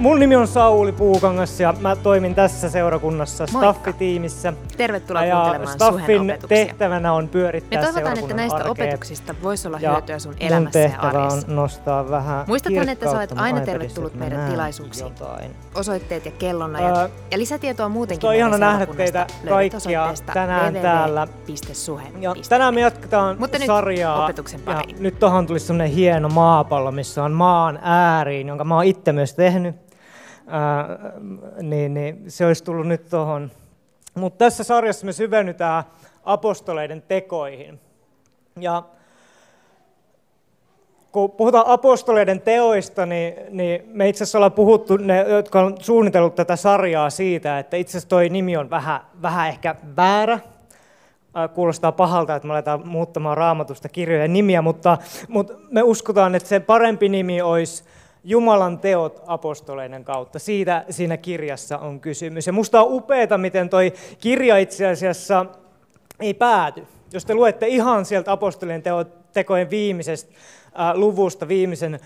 mun nimi on Sauli Puukangas ja mä toimin tässä seurakunnassa Staffi-tiimissä. Tervetuloa ja kuuntelemaan Staffin tehtävänä on pyörittää Me toivotaan, että näistä arkea. opetuksista voisi olla hyötyä sun elämässä ja tehtävä arjessa. on nostaa vähän Muistathan, että sä olet aina tervetullut meidän tilaisuuksiin. Jotain. Osoitteet ja kellonajat Ää, ja lisätietoa muutenkin on ihana nähdä teitä kaikkia tänään täällä. Ja tänään me jatketaan Mutta nyt sarjaa. opetuksen ja nyt tohon tuli semmonen hieno maapallo, missä on maan ääriin, jonka mä oon itse myös tehnyt. Ää, niin, niin se olisi tullut nyt tohon. Mutta tässä sarjassa me syvennytään apostoleiden tekoihin. Ja kun puhutaan apostoleiden teoista, niin, niin me itse asiassa ollaan puhuttu, ne, jotka on suunnitellut tätä sarjaa siitä, että itse asiassa toi nimi on vähän, vähän ehkä väärä. Ää, Kuulostaa pahalta, että me aletaan muuttamaan raamatusta kirjojen nimiä, mutta, mutta me uskotaan, että se parempi nimi olisi Jumalan teot apostoleiden kautta. Siitä siinä kirjassa on kysymys. Ja musta on upeeta, miten toi kirja itse asiassa ei pääty. Jos te luette ihan sieltä apostolien tekojen viimeisestä äh, luvusta viimeisen äh,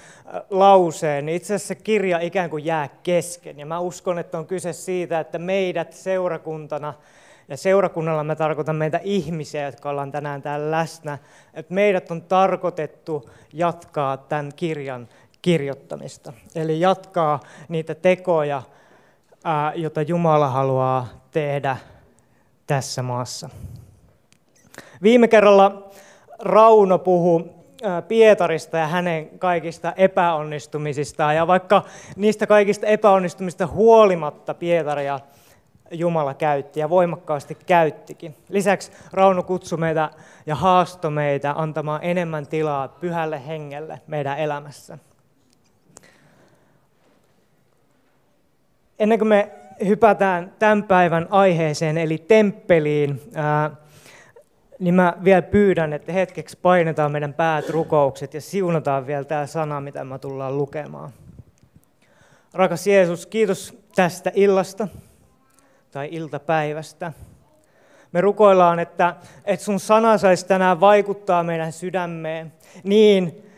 lauseen, niin itse asiassa kirja ikään kuin jää kesken. Ja mä uskon, että on kyse siitä, että meidät seurakuntana, ja seurakunnalla mä tarkoitan meitä ihmisiä, jotka ollaan tänään täällä läsnä, että meidät on tarkoitettu jatkaa tämän kirjan kirjoittamista. Eli jatkaa niitä tekoja, joita Jumala haluaa tehdä tässä maassa. Viime kerralla Rauno puhui ää, Pietarista ja hänen kaikista epäonnistumisistaan. Ja vaikka niistä kaikista epäonnistumista huolimatta Pietaria Jumala käytti ja voimakkaasti käyttikin. Lisäksi Rauno kutsui meitä ja haastoi meitä antamaan enemmän tilaa pyhälle hengelle meidän elämässä. Ennen kuin me hypätään tämän päivän aiheeseen, eli temppeliin, ää, niin mä vielä pyydän, että hetkeksi painetaan meidän päät rukoukset ja siunataan vielä tämä sana, mitä mä tullaan lukemaan. Rakas Jeesus, kiitos tästä illasta tai iltapäivästä. Me rukoillaan, että, että sun sana saisi tänään vaikuttaa meidän sydämeen niin,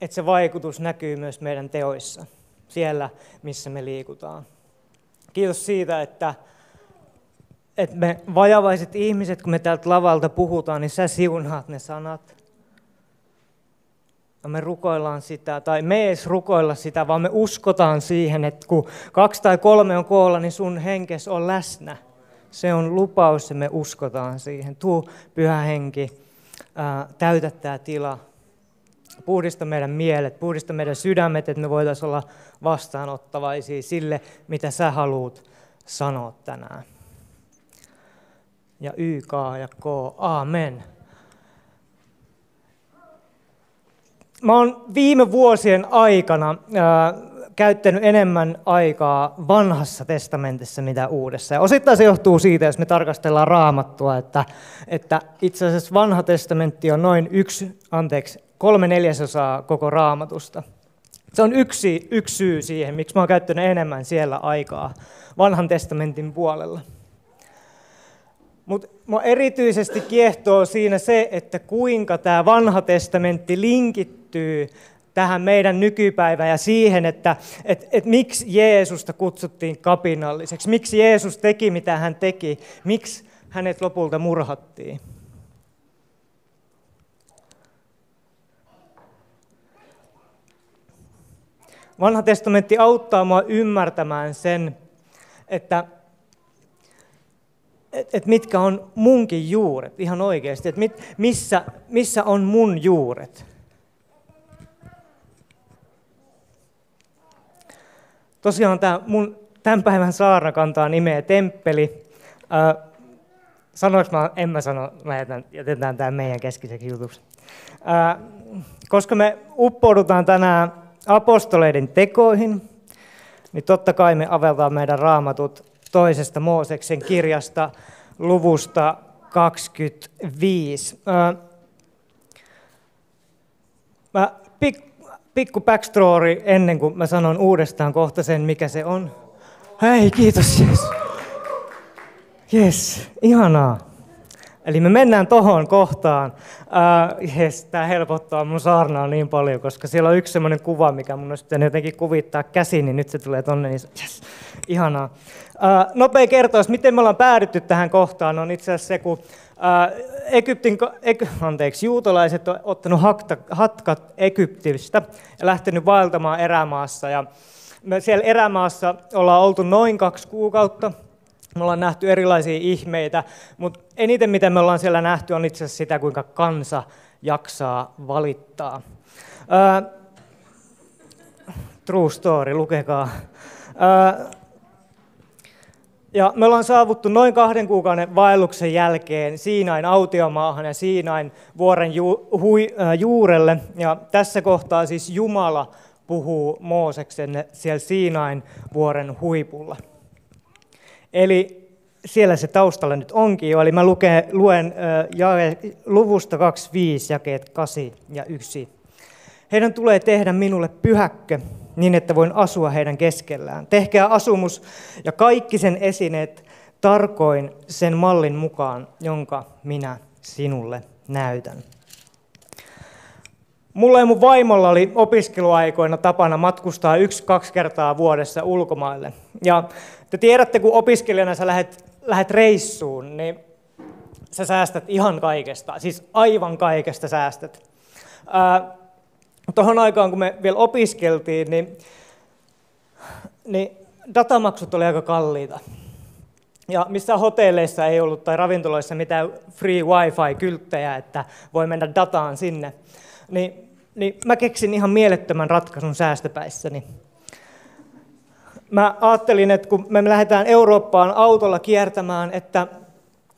että se vaikutus näkyy myös meidän teoissa, siellä missä me liikutaan. Kiitos siitä, että, että me vajavaiset ihmiset, kun me täältä lavalta puhutaan, niin sä siunaat ne sanat. Ja me rukoillaan sitä, tai me ei edes rukoilla sitä, vaan me uskotaan siihen, että kun kaksi tai kolme on koolla, niin sun henkes on läsnä. Se on lupaus ja me uskotaan siihen. Tuu, pyhä henki, ää, täytä tämä tila. Puhdista meidän mielet, puhdista meidän sydämet, että me voitaisiin olla vastaanottavaisia sille, mitä sä haluat sanoa tänään. Ja Y, K ja K, Amen. Mä oon viime vuosien aikana ää, käyttänyt enemmän aikaa vanhassa testamentissa mitä uudessa. Ja osittain se johtuu siitä, jos me tarkastellaan raamattua, että, että itse asiassa vanha testamentti on noin yksi, anteeksi, kolme neljäsosaa koko raamatusta. Se on yksi, yksi syy siihen, miksi mä oon käyttänyt enemmän siellä aikaa vanhan testamentin puolella. Mutta erityisesti kiehtoo siinä se, että kuinka tämä vanha testamentti linkittyy tähän meidän nykypäivään ja siihen, että et, et miksi Jeesusta kutsuttiin kapinalliseksi, miksi Jeesus teki mitä hän teki, miksi hänet lopulta murhattiin. Vanha testamentti auttaa mua ymmärtämään sen, että et, et mitkä on munkin juuret ihan oikeasti, että mit, missä, missä on mun juuret. Tosiaan tämä mun tämän päivän saarna kantaa nimeä Temppeli. Äh, sanoinko mä, en mä sano, mä jätän, jätetään tämä meidän keskiseksi jutuksi. Äh, koska me uppoudutaan tänään apostoleiden tekoihin, niin totta kai me aveltaan meidän raamatut toisesta Mooseksen kirjasta luvusta 25. Mä pik, pikku backstory ennen kuin mä sanon uudestaan kohta sen, mikä se on. Hei, kiitos Jees. Yes, ihanaa. Eli me mennään tohon kohtaan. Äh, yes, tämä helpottaa mun saarnaa niin paljon, koska siellä on yksi semmoinen kuva, mikä mun olisi pitänyt jotenkin kuvittaa käsin, niin nyt se tulee tonne, niin yes, ihanaa. Äh, nopea kertaus, miten me ollaan päädytty tähän kohtaan, on itse asiassa se, kun äh, Egyptin, ek, anteeksi, juutalaiset on ottanut hakta, hatkat Egyptistä ja lähtenyt vaeltamaan erämaassa. Ja me siellä erämaassa ollaan oltu noin kaksi kuukautta, me ollaan nähty erilaisia ihmeitä, mutta eniten mitä me ollaan siellä nähty on itse asiassa sitä, kuinka kansa jaksaa valittaa. Ää, true story, lukekaa. Ää, ja me ollaan saavuttu noin kahden kuukauden vaelluksen jälkeen Siinain autiomaahan ja Siinain vuoren ju, hui, ää, juurelle. Ja tässä kohtaa siis Jumala puhuu Mooseksen siellä Siinain vuoren huipulla. Eli siellä se taustalla nyt onkin jo. Eli mä luken, luen äh, luvusta 25 jakeet 8 ja 1. Heidän tulee tehdä minulle pyhäkkö, niin että voin asua heidän keskellään. Tehkää asumus ja kaikki sen esineet tarkoin sen mallin mukaan, jonka minä sinulle näytän. Mulla ja mun vaimolla oli opiskeluaikoina tapana matkustaa yksi-kaksi kertaa vuodessa ulkomaille. Ja te tiedätte, kun opiskelijana sä lähdet, lähdet reissuun, niin sä säästät ihan kaikesta, siis aivan kaikesta säästät. Tuohon aikaan, kun me vielä opiskeltiin, niin, niin datamaksut oli aika kalliita. Ja missä hotelleissa ei ollut tai ravintoloissa mitään free wifi-kylttejä, että voi mennä dataan sinne. Niin, niin mä keksin ihan mielettömän ratkaisun säästöpäissäni mä ajattelin, että kun me lähdetään Eurooppaan autolla kiertämään, että,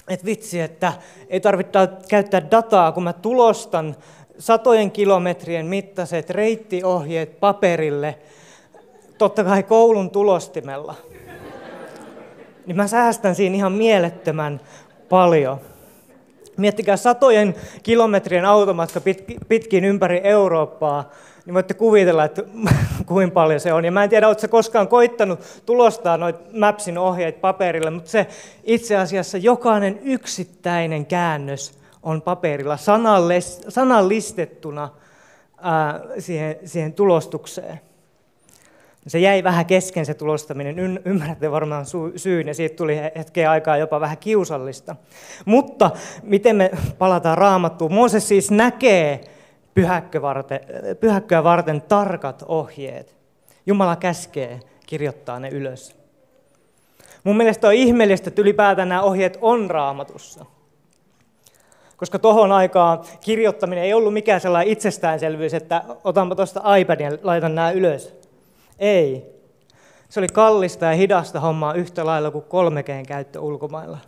että vitsi, että ei tarvitse käyttää dataa, kun mä tulostan satojen kilometrien mittaiset reittiohjeet paperille, totta kai koulun tulostimella. Niin mä säästän siinä ihan mielettömän paljon. Miettikää satojen kilometrien automatka pitkin ympäri Eurooppaa, niin voitte kuvitella, että kuinka paljon se on. Ja mä en tiedä, oletko koskaan koittanut tulostaa noita Mapsin ohjeet paperille, mutta se itse asiassa jokainen yksittäinen käännös on paperilla sanallistettuna siihen, siihen tulostukseen. Se jäi vähän kesken se tulostaminen, ymmärrätte varmaan syyn, ja siitä tuli hetken aikaa jopa vähän kiusallista. Mutta miten me palataan raamattuun? Mooses siis näkee pyhäkköä varten tarkat ohjeet. Jumala käskee kirjoittaa ne ylös. Mun mielestä on ihmeellistä, että ylipäätään nämä ohjeet on raamatussa. Koska tohon aikaan kirjoittaminen ei ollut mikään sellainen itsestäänselvyys, että otanpa tuosta iPadin ja laitan nämä ylös. Ei. Se oli kallista ja hidasta hommaa yhtä lailla kuin 3 käyttö ulkomailla.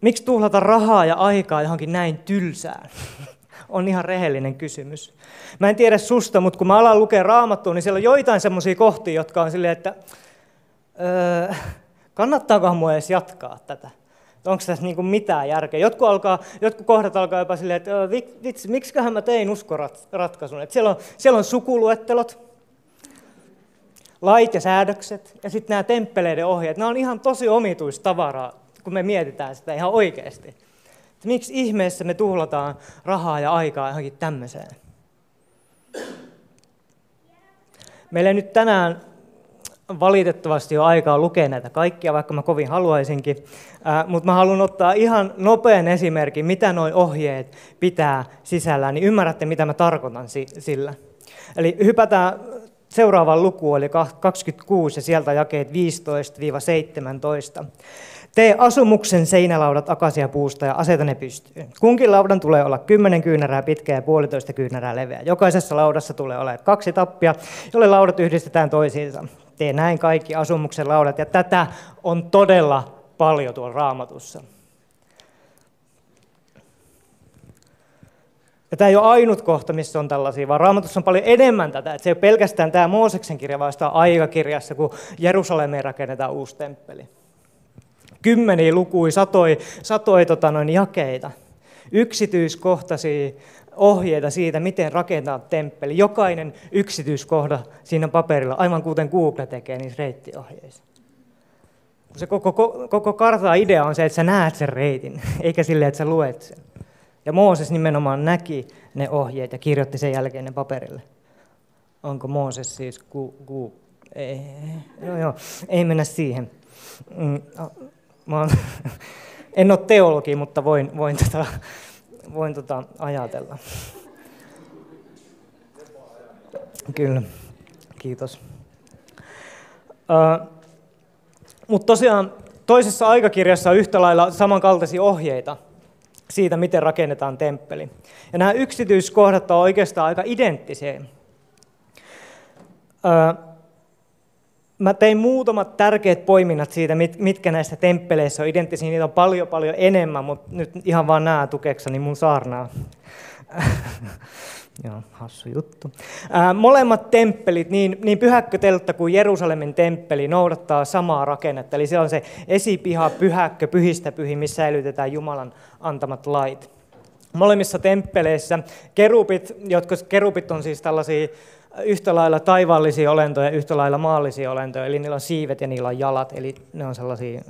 Miksi tuhlata rahaa ja aikaa johonkin näin tylsään? on ihan rehellinen kysymys. Mä en tiedä susta, mutta kun mä alan lukea raamattua, niin siellä on joitain semmoisia kohtia, jotka on silleen, että öö, kannattaakohan mua edes jatkaa tätä? Onko tässä niin mitään järkeä? Jotkut, alkaa, jotkut kohdat alkaa jopa silleen, että öö, vitsi, miksiköhän mä tein uskoratkaisun? Että siellä, on, siellä on sukuluettelot, lait ja säädökset ja sitten nämä temppeleiden ohjeet. Nämä on ihan tosi omituista tavaraa kun me mietitään sitä ihan oikeasti. Että miksi ihmeessä me tuhlataan rahaa ja aikaa johonkin tämmöiseen? Meillä ei nyt tänään valitettavasti ole aikaa lukea näitä kaikkia, vaikka mä kovin haluaisinkin. Mutta mä haluan ottaa ihan nopean esimerkin, mitä nuo ohjeet pitää sisällään, niin ymmärrätte, mitä mä tarkoitan sillä. Eli hypätään seuraavaan lukuun, eli 26 ja sieltä jakeet 15-17. Tee asumuksen seinälaudat puusta ja aseta ne pystyyn. Kunkin laudan tulee olla 10 kyynärää pitkä ja puolitoista kyynärää leveä. Jokaisessa laudassa tulee olla kaksi tappia, jolle laudat yhdistetään toisiinsa. Tee näin kaikki asumuksen laudat, ja tätä on todella paljon tuolla raamatussa. Ja tämä ei ole ainut kohta, missä on tällaisia, vaan raamatussa on paljon enemmän tätä. Että se ei ole pelkästään tämä Mooseksen kirja, vaan sitä aikakirjassa, kun Jerusalemeen rakennetaan uusi temppeli kymmeniä lukui, satoi, satoi tota noin, jakeita, yksityiskohtaisia ohjeita siitä, miten rakentaa temppeli. Jokainen yksityiskohda siinä paperilla, aivan kuten Google tekee niissä reittiohjeissa. Se koko, koko kartan idea on se, että sä näet sen reitin, eikä sille, että sä luet sen. Ja Mooses nimenomaan näki ne ohjeet ja kirjoitti sen jälkeen ne paperille. Onko Mooses siis ku, ku, ei, joo, joo, ei mennä siihen. Mm, mä oon, en ole teologi, mutta voin, voin, tota, voin tota ajatella. Kyllä, kiitos. Uh, mutta tosiaan toisessa aikakirjassa on yhtä lailla samankaltaisia ohjeita siitä, miten rakennetaan temppeli. Ja nämä yksityiskohdat on oikeastaan aika identtisiä. Mä tein muutamat tärkeät poiminnat siitä, mitkä näistä temppeleissä on identtisiä. Niitä on paljon paljon enemmän, mutta nyt ihan vaan nämä tukekseni mun saarnaa. Joo, hassu juttu. Ää, molemmat temppelit, niin, niin pyhäkköteltta kuin Jerusalemin temppeli, noudattaa samaa rakennetta. Eli se on se esipiha, pyhäkkö, pyhistä pyhi, missä säilytetään Jumalan antamat lait. Molemmissa temppeleissä kerupit, jotka kerupit on siis tällaisia yhtä lailla taivaallisia olentoja, yhtä lailla maallisia olentoja, eli niillä on siivet ja niillä on jalat, eli ne on sellaisia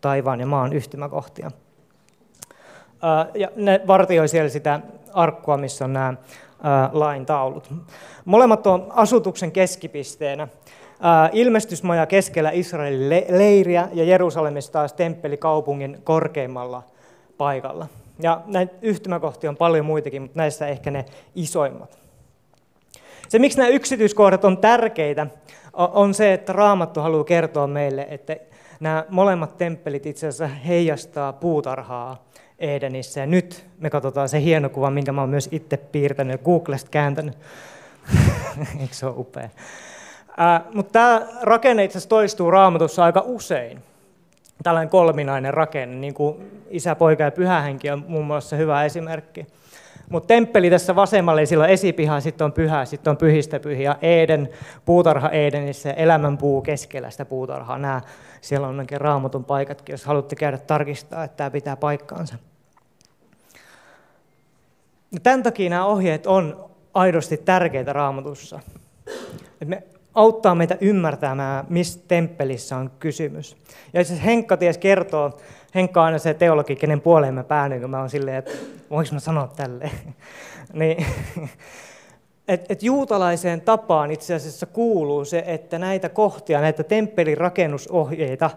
taivaan ja maan yhtymäkohtia. Ja ne vartioi siellä sitä arkkua, missä on nämä lain taulut. Molemmat on asutuksen keskipisteenä. Ilmestysmaja keskellä Israelin leiriä ja Jerusalemissa taas temppeli kaupungin korkeimmalla paikalla. Ja näitä yhtymäkohtia on paljon muitakin, mutta näissä ehkä ne isoimmat. Se, miksi nämä yksityiskohdat on tärkeitä, on se, että Raamattu haluaa kertoa meille, että nämä molemmat temppelit itse asiassa heijastaa puutarhaa Edenissä. Ja nyt me katsotaan se hieno kuva, minkä mä oon myös itse piirtänyt ja Googlesta kääntänyt. Eikö se ole upea? Äh, mutta tämä rakenne itse asiassa toistuu raamatussa aika usein. Tällainen kolminainen rakenne, niin kuin isä, poika ja pyhähenki on muun muassa hyvä esimerkki. Mutta temppeli tässä vasemmalla, eli sillä esipiha, sitten on pyhä, sitten on pyhistä pyhiä. Eden, puutarha Edenissä ja elämänpuu keskellä sitä puutarhaa. Nämä, siellä on oikein raamatun paikatkin, jos haluatte käydä tarkistaa, että tämä pitää paikkaansa. Ja tämän takia nämä ohjeet on aidosti tärkeitä raamatussa. Et me auttaa meitä ymmärtämään, mistä temppelissä on kysymys. Ja itse Henkka ties kertoo, Henkka on aina se teologi, kenen puoleen mä päädyin, kun mä oon silleen, että voinko mä sanoa tälleen. niin, et, et juutalaiseen tapaan itse asiassa kuuluu se, että näitä kohtia, näitä temppelin rakennusohjeita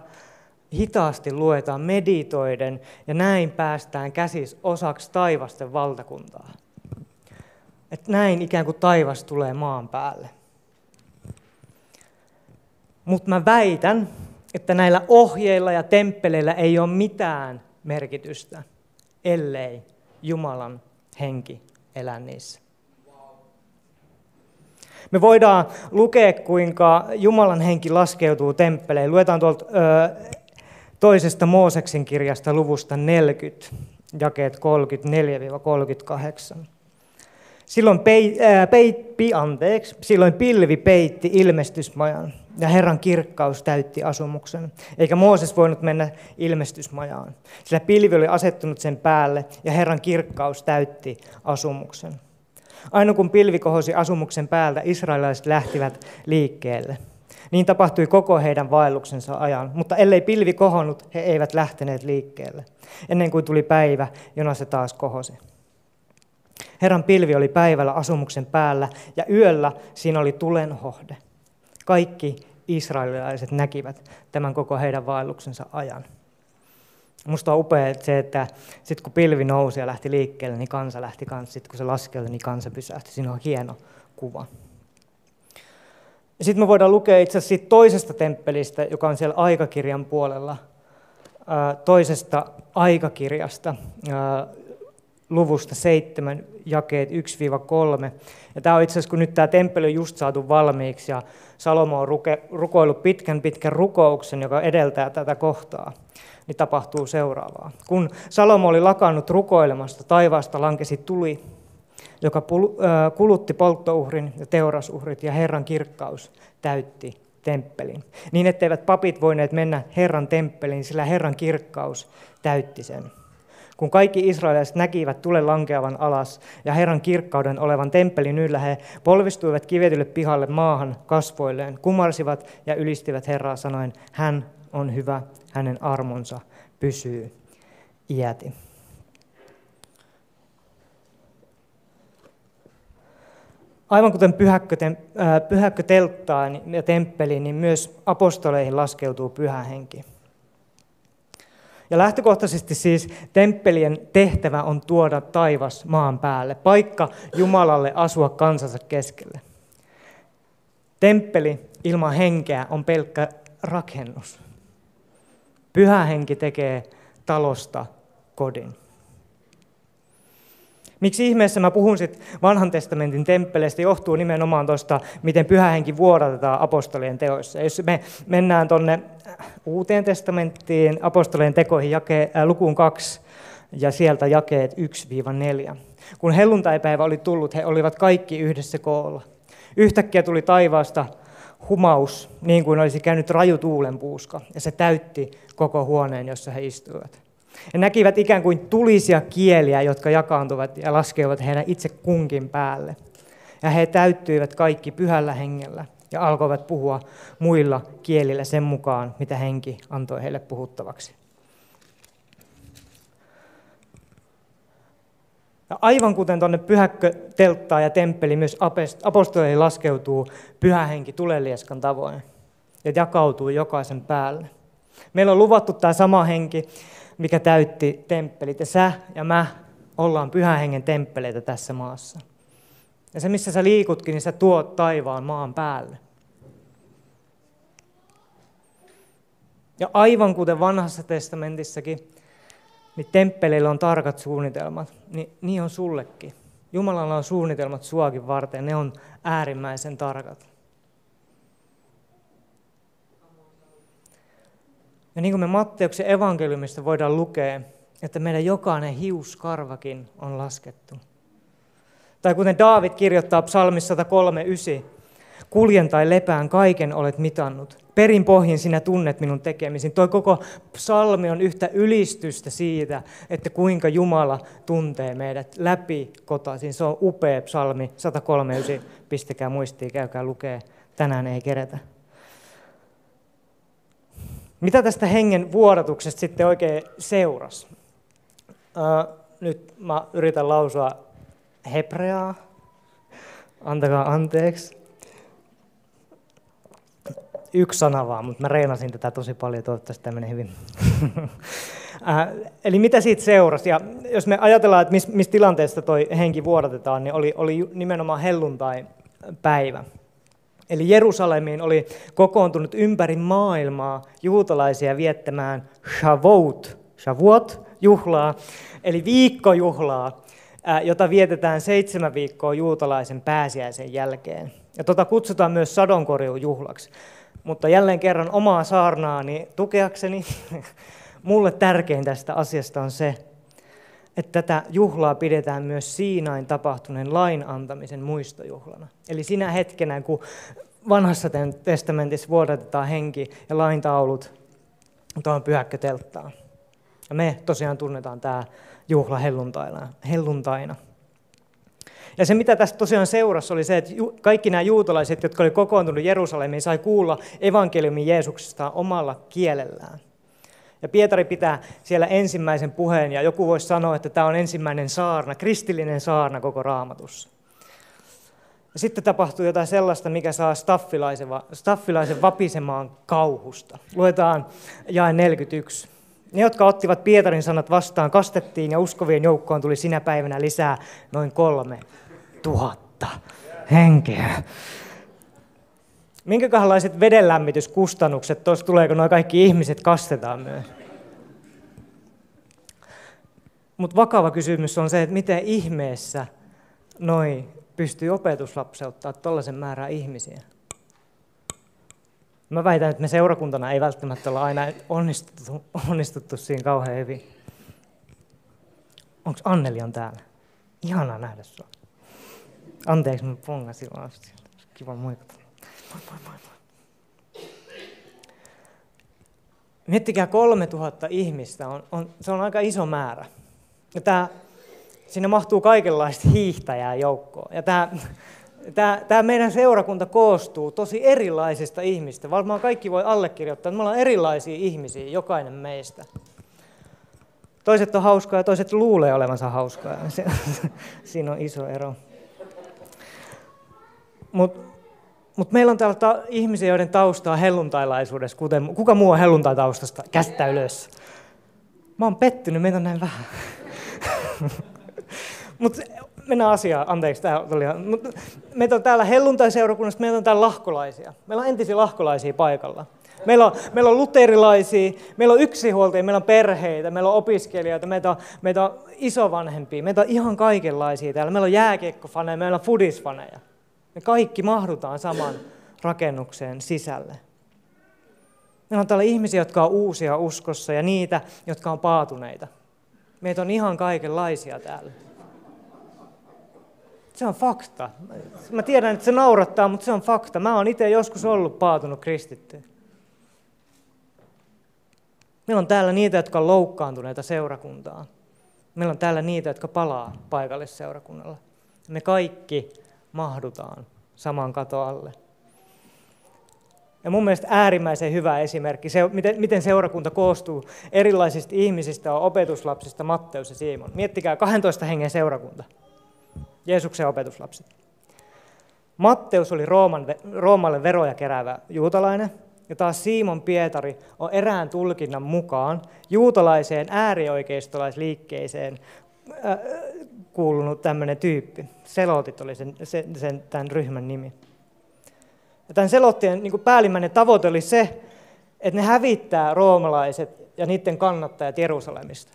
hitaasti luetaan meditoiden ja näin päästään käsis osaksi taivasten valtakuntaa. Et näin ikään kuin taivas tulee maan päälle. Mutta mä väitän, että näillä ohjeilla ja temppeleillä ei ole mitään merkitystä, ellei Jumalan henki elä niissä. Me voidaan lukea, kuinka Jumalan henki laskeutuu temppeleihin. Luetaan tuolta ö, toisesta Mooseksen kirjasta luvusta 40, jakeet 34-38. Silloin, pei, ää, peippi, anteeksi, silloin pilvi peitti ilmestysmajan ja Herran kirkkaus täytti asumuksen. Eikä Mooses voinut mennä ilmestysmajaan, sillä pilvi oli asettunut sen päälle ja Herran kirkkaus täytti asumuksen. Aina kun pilvi kohosi asumuksen päältä, israelilaiset lähtivät liikkeelle. Niin tapahtui koko heidän vaelluksensa ajan, mutta ellei pilvi kohonnut, he eivät lähteneet liikkeelle, ennen kuin tuli päivä, jona se taas kohosi. Herran pilvi oli päivällä asumuksen päällä ja yöllä siinä oli tulenhohde. Kaikki israelilaiset näkivät tämän koko heidän vaelluksensa ajan. Musta on upea se, että sitten kun pilvi nousi ja lähti liikkeelle, niin kansa lähti kanssa. Sitten kun se laskeli, niin kansa pysähtyi. Siinä on hieno kuva. Sitten me voidaan lukea itse asiassa siitä toisesta temppelistä, joka on siellä aikakirjan puolella, toisesta aikakirjasta, luvusta 7, jakeet 1-3. Ja tämä on itse asiassa, kun nyt tämä temppeli on just saatu valmiiksi ja Salomo on ruke, rukoillut pitkän pitkän rukouksen, joka edeltää tätä kohtaa, niin tapahtuu seuraavaa. Kun Salomo oli lakannut rukoilemasta, taivaasta lankesi tuli, joka kulutti polttouhrin ja teurasuhrit ja Herran kirkkaus täytti temppelin. Niin etteivät papit voineet mennä Herran temppeliin, sillä Herran kirkkaus täytti sen. Kun kaikki israelilaiset näkivät tulen lankeavan alas ja Herran kirkkauden olevan temppelin yllä, he polvistuivat kivetylle pihalle maahan kasvoilleen, kumarsivat ja ylistivät Herraa sanoen, hän on hyvä, hänen armonsa pysyy iäti. Aivan kuten pyhäkkö, pyhäkkö telttaan ja temppeliin, niin myös apostoleihin laskeutuu pyhä henki. Ja lähtökohtaisesti siis temppelien tehtävä on tuoda taivas maan päälle, paikka Jumalalle asua kansansa keskelle. Temppeli ilman henkeä on pelkkä rakennus. Pyhä henki tekee talosta kodin. Miksi ihmeessä mä puhun sit vanhan testamentin temppeleistä, johtuu nimenomaan tuosta, miten pyhä henki vuodatetaan apostolien teoissa. Jos me mennään tuonne uuteen testamenttiin, apostolien tekoihin jake, äh, lukuun 2 ja sieltä jakeet 1-4. Kun helluntaipäivä oli tullut, he olivat kaikki yhdessä koolla. Yhtäkkiä tuli taivaasta humaus, niin kuin olisi käynyt raju tuulenpuuska, ja se täytti koko huoneen, jossa he istuivat. He näkivät ikään kuin tulisia kieliä, jotka jakaantuvat ja laskeuvat heidän itse kunkin päälle. Ja he täyttyivät kaikki pyhällä hengellä ja alkoivat puhua muilla kielillä sen mukaan, mitä henki antoi heille puhuttavaksi. Ja aivan kuten tuonne pyhäkkö telttaa ja temppeli, myös apostoleihin laskeutuu pyhä henki tulelieskan tavoin ja jakautuu jokaisen päälle. Meillä on luvattu tämä sama henki, mikä täytti temppelit. Ja sä ja mä ollaan pyhän hengen temppeleitä tässä maassa. Ja se, missä sä liikutkin, niin sä tuot taivaan maan päälle. Ja aivan kuten vanhassa testamentissakin, niin temppeleillä on tarkat suunnitelmat, niin niin on sullekin. Jumalalla on suunnitelmat suakin varten, ne on äärimmäisen tarkat. Ja niin kuin me Matteuksen evankeliumista voidaan lukea, että meidän jokainen hiuskarvakin on laskettu. Tai kuten Daavid kirjoittaa psalmissa 103.9, kuljen tai lepään kaiken olet mitannut. Perin pohjin sinä tunnet minun tekemisin. Toi koko psalmi on yhtä ylistystä siitä, että kuinka Jumala tuntee meidät läpi kotaisin. Se on upea psalmi 103.9. Pistäkää muistiin, käykää lukee. Tänään ei kerätä. Mitä tästä hengen vuodatuksesta sitten oikein seurasi? nyt mä yritän lausua hebreaa. Antakaa anteeksi. Yksi sana vaan, mutta mä reenasin tätä tosi paljon, toivottavasti tämä menee hyvin. eli mitä siitä seurasi? Ja jos me ajatellaan, että missä mis tilanteessa toi henki vuodatetaan, niin oli, oli nimenomaan helluntai-päivä. Eli Jerusalemiin oli kokoontunut ympäri maailmaa juutalaisia viettämään Shavuot, Shavuot juhlaa, eli viikkojuhlaa, jota vietetään seitsemän viikkoa juutalaisen pääsiäisen jälkeen. Ja tota kutsutaan myös sadonkorjuujuhlaksi. Mutta jälleen kerran omaa saarnaani tukeakseni, mulle tärkein tästä asiasta on se, että tätä juhlaa pidetään myös Siinain tapahtuneen lain antamisen muistojuhlana. Eli sinä hetkenä, kun vanhassa testamentissa vuodatetaan henki ja lain taulut tuohon pyhäkkötelttaan. Ja me tosiaan tunnetaan tämä juhla helluntaina. helluntaina. Ja se, mitä tästä tosiaan seurasi, oli se, että kaikki nämä juutalaiset, jotka oli kokoontunut Jerusalemiin, sai kuulla evankeliumin Jeesuksesta omalla kielellään. Ja Pietari pitää siellä ensimmäisen puheen, ja joku voisi sanoa, että tämä on ensimmäinen saarna, kristillinen saarna koko raamatussa. Ja sitten tapahtuu jotain sellaista, mikä saa staffilaisen, staffilaisen vapisemaan kauhusta. Luetaan jae 41. Ne, jotka ottivat Pietarin sanat vastaan, kastettiin ja uskovien joukkoon tuli sinä päivänä lisää noin kolme tuhatta henkeä. Minkälaisia vedenlämmityskustannukset tuossa tulee, kun nuo kaikki ihmiset kastetaan myös? Mutta vakava kysymys on se, että miten ihmeessä noin pystyy opetuslapseuttaa tuollaisen määrän ihmisiä. Mä väitän, että me seurakuntana ei välttämättä olla aina onnistuttu, onnistuttu siinä kauhean hyvin. Onko Anneli on täällä? Ihanaa nähdä sinua. Anteeksi, mä pongasin vaan Kiva moikata. Moi, moi, moi, moi. Miettikää 3000 ihmistä, on, on, se on aika iso määrä. Ja tämä, sinne mahtuu kaikenlaista hiihtäjää joukkoon. Ja tämä, Tämä, tämä meidän seurakunta koostuu tosi erilaisista ihmistä. Varmaan kaikki voi allekirjoittaa, että me ollaan erilaisia ihmisiä, jokainen meistä. Toiset on hauskaa ja toiset luulee olevansa hauskaa. Siinä on iso ero. Mutta mut meillä on täällä ta- ihmisiä, joiden tausta on helluntailaisuudessa, kuten kuka muu on helluntaitaustasta? Kästä ylös. Mä oon pettynyt, meitä on näin vähän. Mutta mennään asiaan, anteeksi, tämä oli Mut meitä on täällä helluntai-seurakunnassa, meitä on täällä lahkolaisia. Meillä on entisiä lahkolaisia paikalla. Meillä on, meillä on luterilaisia, meillä on yksinhuoltajia, meillä on perheitä, meillä on opiskelijoita, meitä on, meitä on isovanhempia, meitä on ihan kaikenlaisia täällä. Meillä on jääkiekkofaneja, meillä on fudisfaneja. Me kaikki mahdutaan saman rakennukseen sisälle. Meillä on täällä ihmisiä, jotka on uusia uskossa ja niitä, jotka on paatuneita. Meitä on ihan kaikenlaisia täällä. Se on fakta. Mä tiedän, että se naurattaa, mutta se on fakta. Mä oon itse joskus ollut paatunut kristitty. Meillä on täällä niitä, jotka on loukkaantuneita seurakuntaa. Meillä on täällä niitä, jotka palaa paikallisseurakunnalla. Me kaikki mahdutaan saman kato alle. Ja mun mielestä äärimmäisen hyvä esimerkki, se, miten, miten seurakunta koostuu erilaisista ihmisistä, on opetuslapsista Matteus ja Simon. Miettikää 12 hengen seurakunta. Jeesuksen opetuslapset. Matteus oli Rooman, Roomalle veroja keräävä juutalainen, ja taas Simon Pietari on erään tulkinnan mukaan juutalaiseen äärioikeistolaisliikkeeseen äh, kuulunut tämmöinen tyyppi. Selotit oli sen, sen, sen, tämän ryhmän nimi. Ja tämän selottien niin päällimmäinen tavoite oli se, että ne hävittää roomalaiset ja niiden kannattajat Jerusalemista.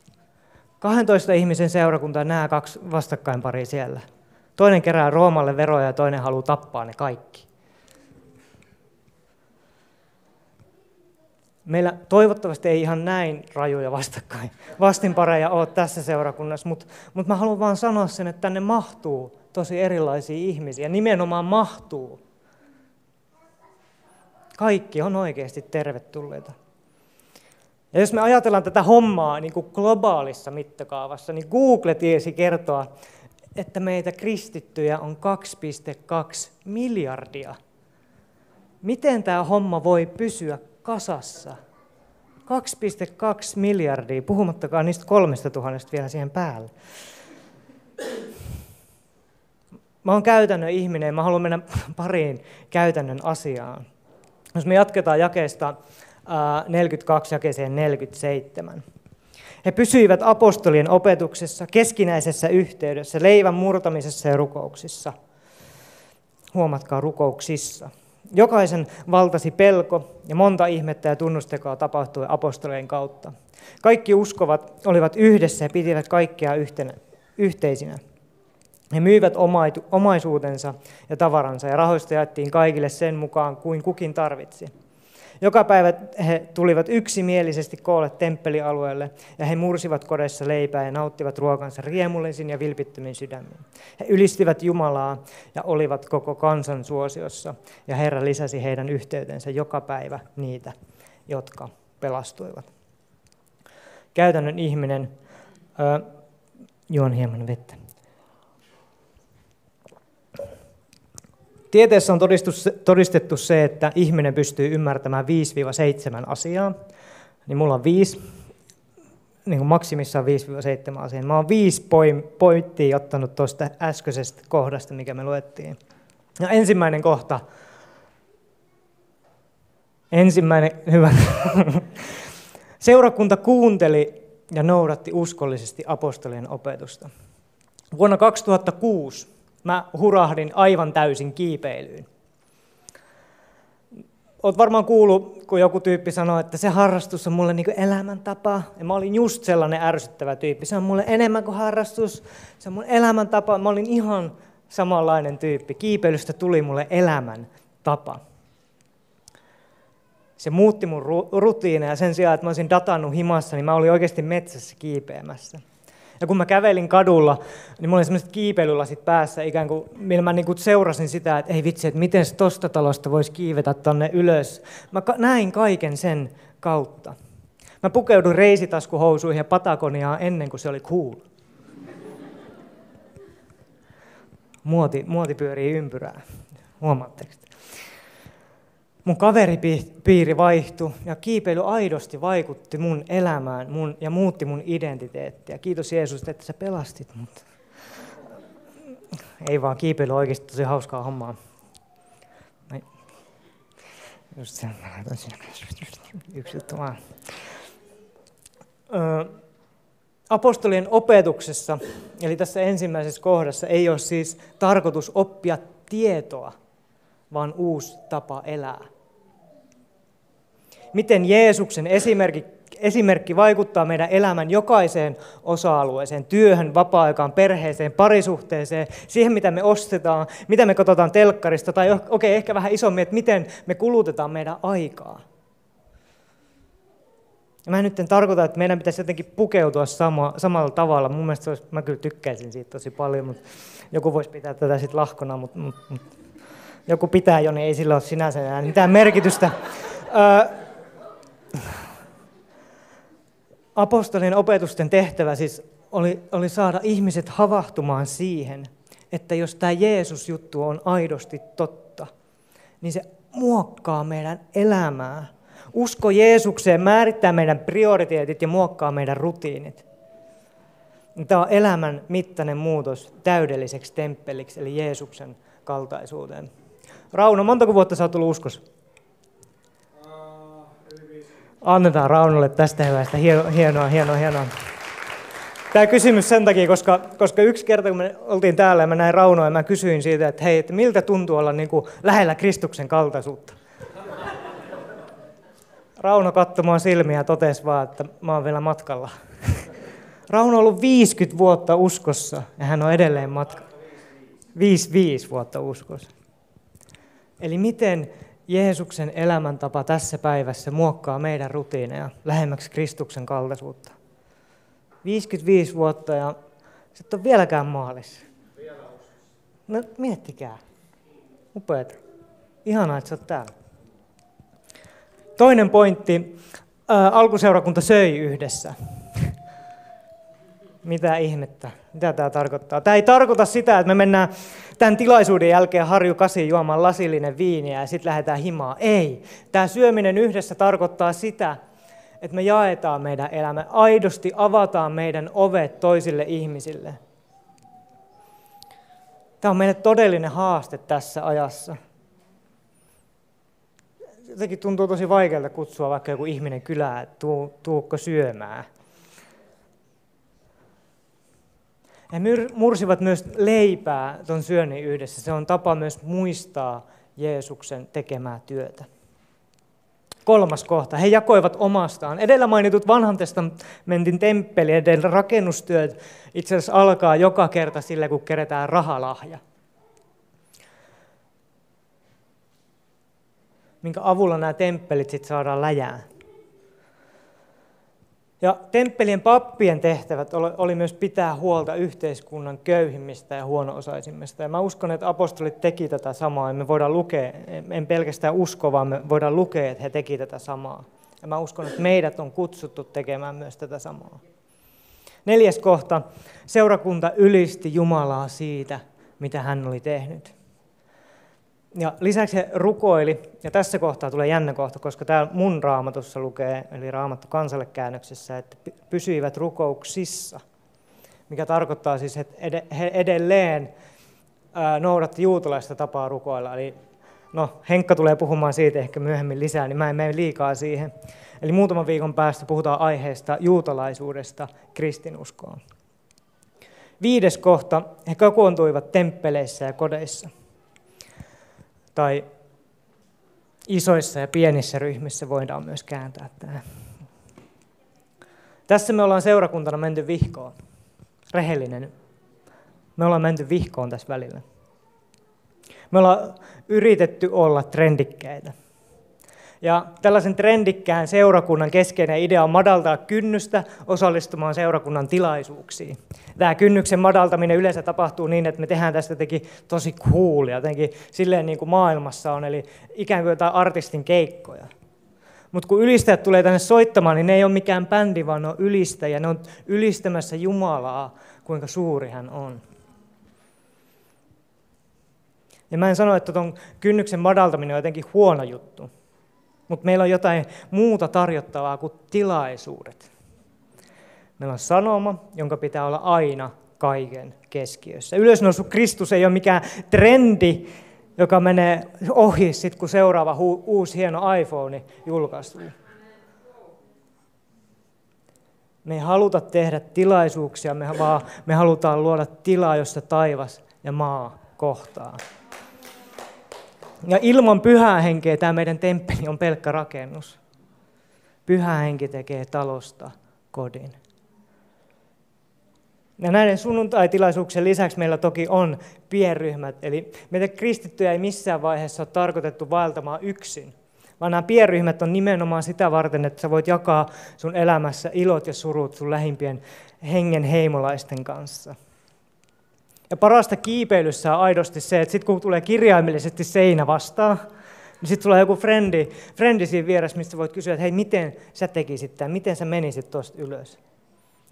12 ihmisen seurakunta nämä kaksi vastakkainparia siellä. Toinen kerää Roomalle veroja ja toinen haluaa tappaa ne kaikki. Meillä toivottavasti ei ihan näin rajuja vastakkain vastinpareja ole tässä seurakunnassa, mutta, mutta mä haluan vaan sanoa sen, että tänne mahtuu tosi erilaisia ihmisiä, nimenomaan mahtuu. Kaikki on oikeasti tervetulleita. Ja jos me ajatellaan tätä hommaa niin kuin globaalissa mittakaavassa, niin Google tiesi kertoa, että meitä kristittyjä on 2,2 miljardia. Miten tämä homma voi pysyä kasassa? 2,2 miljardia, puhumattakaan niistä kolmesta tuhannesta vielä siihen päälle. Mä oon käytännön ihminen mä haluan mennä pariin käytännön asiaan. Jos me jatketaan jakeesta 42 jakeeseen 47. He pysyivät apostolien opetuksessa, keskinäisessä yhteydessä, leivän murtamisessa ja rukouksissa. Huomatkaa rukouksissa. Jokaisen valtasi pelko ja monta ihmettä ja tunnustekoa tapahtui apostolien kautta. Kaikki uskovat olivat yhdessä ja pitivät kaikkea yhtenä, yhteisinä. He myivät omaisuutensa ja tavaransa ja rahoista jaettiin kaikille sen mukaan kuin kukin tarvitsi. Joka päivä he tulivat yksimielisesti koolle temppelialueelle ja he mursivat kodessa leipää ja nauttivat ruokansa riemullisin ja vilpittömin sydämin. He ylistivät Jumalaa ja olivat koko kansan suosiossa ja Herra lisäsi heidän yhteytensä joka päivä niitä, jotka pelastuivat. Käytännön ihminen, äh, juon hieman vettä. Tieteessä on todistettu se, että ihminen pystyy ymmärtämään 5-7 asiaa. Niin mulla on viisi, niin kuin maksimissaan 5-7 asiaa. Mä oon viisi pointtia ottanut tuosta äskeisestä kohdasta, mikä me luettiin. Ja ensimmäinen kohta. Ensimmäinen, hyvä. Seurakunta kuunteli ja noudatti uskollisesti apostolien opetusta. Vuonna 2006 mä hurahdin aivan täysin kiipeilyyn. Olet varmaan kuullut, kun joku tyyppi sanoi, että se harrastus on mulle niin elämäntapa. Ja mä olin just sellainen ärsyttävä tyyppi. Se on mulle enemmän kuin harrastus, se on mun elämäntapa. Mä olin ihan samanlainen tyyppi. Kiipeilystä tuli mulle elämäntapa. Se muutti mun rutiineja sen sijaan, että mä olisin datannut himassa, niin mä olin oikeasti metsässä kiipeämässä. Ja kun mä kävelin kadulla, niin mulla oli sellaiset kiipeilylasit päässä, ikään kuin, millä mä niin kuin seurasin sitä, että ei vitsi, että miten tosta talosta voisi kiivetä tonne ylös. Mä näin kaiken sen kautta. Mä pukeudun reisitaskuhousuihin ja Patagoniaan ennen kuin se oli cool. Muoti, muoti pyörii ympyrää. Huomaatteko? Mun kaveripiiri vaihtui ja kiipeily aidosti vaikutti mun elämään mun, ja muutti mun identiteettiä. Kiitos Jeesus, että sä pelastit mut. Ei vaan kiipeily oikeasti tosi hauskaa hommaa. Just sen, mä laitan sinne yksi juttu vaan. apostolien opetuksessa, eli tässä ensimmäisessä kohdassa, ei ole siis tarkoitus oppia tietoa, vaan uusi tapa elää. Miten Jeesuksen esimerkki esimerkki vaikuttaa meidän elämän jokaiseen osa-alueeseen, työhön, vapaa-aikaan, perheeseen, parisuhteeseen, siihen mitä me ostetaan, mitä me katsotaan telkkarista, tai okei, okay, ehkä vähän isommin, että miten me kulutetaan meidän aikaa. Ja mä nyt en tarkoita, että meidän pitäisi jotenkin pukeutua sama, samalla tavalla. Mun mielestä olisi, mä kyllä tykkäisin siitä tosi paljon, mutta joku voisi pitää tätä sitten lahkona, mutta, mutta, mutta joku pitää jo, niin ei sillä ole sinänsä enää mitään merkitystä. Öö, apostolien opetusten tehtävä siis oli, oli saada ihmiset havahtumaan siihen, että jos tämä Jeesus-juttu on aidosti totta, niin se muokkaa meidän elämää. Usko Jeesukseen määrittää meidän prioriteetit ja muokkaa meidän rutiinit. Tämä on elämän mittainen muutos täydelliseksi temppeliksi, eli Jeesuksen kaltaisuuteen. Rauno, montako vuotta sä oot tullut uskossa? Annetaan Raunolle tästä hyvästä. Hienoa, hienoa, hienoa. Tämä kysymys sen takia, koska, koska yksi kerta kun me oltiin täällä ja mä näin Raunoa ja mä kysyin siitä, että hei, että miltä tuntuu olla niin kuin lähellä Kristuksen kaltaisuutta. Rauno katsoi silmiä ja totesi vaan, että mä oon vielä matkalla. Rauno on ollut 50 vuotta uskossa ja hän on edelleen matkalla. 55 vuotta uskossa. Eli miten Jeesuksen elämäntapa tässä päivässä muokkaa meidän rutiineja lähemmäksi Kristuksen kaltaisuutta. 55 vuotta ja sitten on vieläkään maalissa. No miettikää. Upeeta. Ihanaa, että sä oot täällä. Toinen pointti. Ää, alkuseurakunta söi yhdessä. Mitä ihmettä? Mitä tämä tarkoittaa? Tämä ei tarkoita sitä, että me mennään tämän tilaisuuden jälkeen Harju Kasi juomaan lasillinen viiniä ja sitten lähdetään himaan. Ei. Tämä syöminen yhdessä tarkoittaa sitä, että me jaetaan meidän elämä, aidosti avataan meidän ovet toisille ihmisille. Tämä on meille todellinen haaste tässä ajassa. Jotenkin tuntuu tosi vaikealta kutsua vaikka joku ihminen kylään, että tuu, tuukko syömään. He mursivat myös leipää tuon syönnin yhdessä. Se on tapa myös muistaa Jeesuksen tekemää työtä. Kolmas kohta. He jakoivat omastaan. Edellä mainitut vanhan testamentin temppelien rakennustyöt itse asiassa alkaa joka kerta sillä, kun kerätään rahalahja. Minkä avulla nämä temppelit sitten saadaan läjään. Ja temppelien pappien tehtävät oli myös pitää huolta yhteiskunnan köyhimmistä ja huono-osaisimmista. Ja mä uskon, että apostolit teki tätä samaa. Me voidaan lukea, en pelkästään usko, vaan me voidaan lukea, että he teki tätä samaa. Ja mä uskon, että meidät on kutsuttu tekemään myös tätä samaa. Neljäs kohta. Seurakunta ylisti Jumalaa siitä, mitä hän oli tehnyt. Ja lisäksi he rukoili, ja tässä kohtaa tulee jännä kohta, koska täällä mun raamatussa lukee, eli raamattu kansalle käännöksessä, että pysyivät rukouksissa, mikä tarkoittaa siis, että he edelleen noudatti juutalaista tapaa rukoilla. Eli no, Henkka tulee puhumaan siitä ehkä myöhemmin lisää, niin mä en mene liikaa siihen. Eli muutaman viikon päästä puhutaan aiheesta juutalaisuudesta kristinuskoon. Viides kohta, he kokoontuivat temppeleissä ja kodeissa – tai isoissa ja pienissä ryhmissä voidaan myös kääntää tämä. Tässä me ollaan seurakuntana menty vihkoon. Rehellinen. Me ollaan menty vihkoon tässä välillä. Me ollaan yritetty olla trendikkäitä. Ja tällaisen trendikkään seurakunnan keskeinen idea on madaltaa kynnystä osallistumaan seurakunnan tilaisuuksiin. Tämä kynnyksen madaltaminen yleensä tapahtuu niin, että me tehdään tästä jotenkin tosi cool ja jotenkin silleen niin kuin maailmassa on, eli ikään kuin jotain artistin keikkoja. Mutta kun ylistäjät tulee tänne soittamaan, niin ne ei ole mikään bändi, vaan ne on ylistäjä. Ne on ylistämässä Jumalaa, kuinka suuri hän on. Ja mä en sano, että tuon kynnyksen madaltaminen on jotenkin huono juttu. Mutta meillä on jotain muuta tarjottavaa kuin tilaisuudet. Meillä on sanoma, jonka pitää olla aina kaiken keskiössä. Ylösnoussut Kristus ei ole mikään trendi, joka menee ohi sitten, kun seuraava hu- uusi hieno iPhone julkaistuu. Me ei haluta tehdä tilaisuuksia, me, vaan me halutaan luoda tilaa, jossa taivas ja maa kohtaa. Ja ilman pyhää henkeä tämä meidän temppeli on pelkkä rakennus. Pyhä henki tekee talosta kodin. Ja näiden sunnuntaitilaisuuksien lisäksi meillä toki on pienryhmät. Eli meitä kristittyjä ei missään vaiheessa ole tarkoitettu vaeltamaan yksin. Vaan nämä pienryhmät on nimenomaan sitä varten, että sä voit jakaa sun elämässä ilot ja surut sun lähimpien hengen heimolaisten kanssa. Ja parasta kiipeilyssä on aidosti se, että sitten kun tulee kirjaimellisesti seinä vastaan, niin sitten tulee joku frendi, frendi siinä vieressä, mistä voit kysyä, että hei, miten sä tekisit tämän, miten sä menisit tuosta ylös.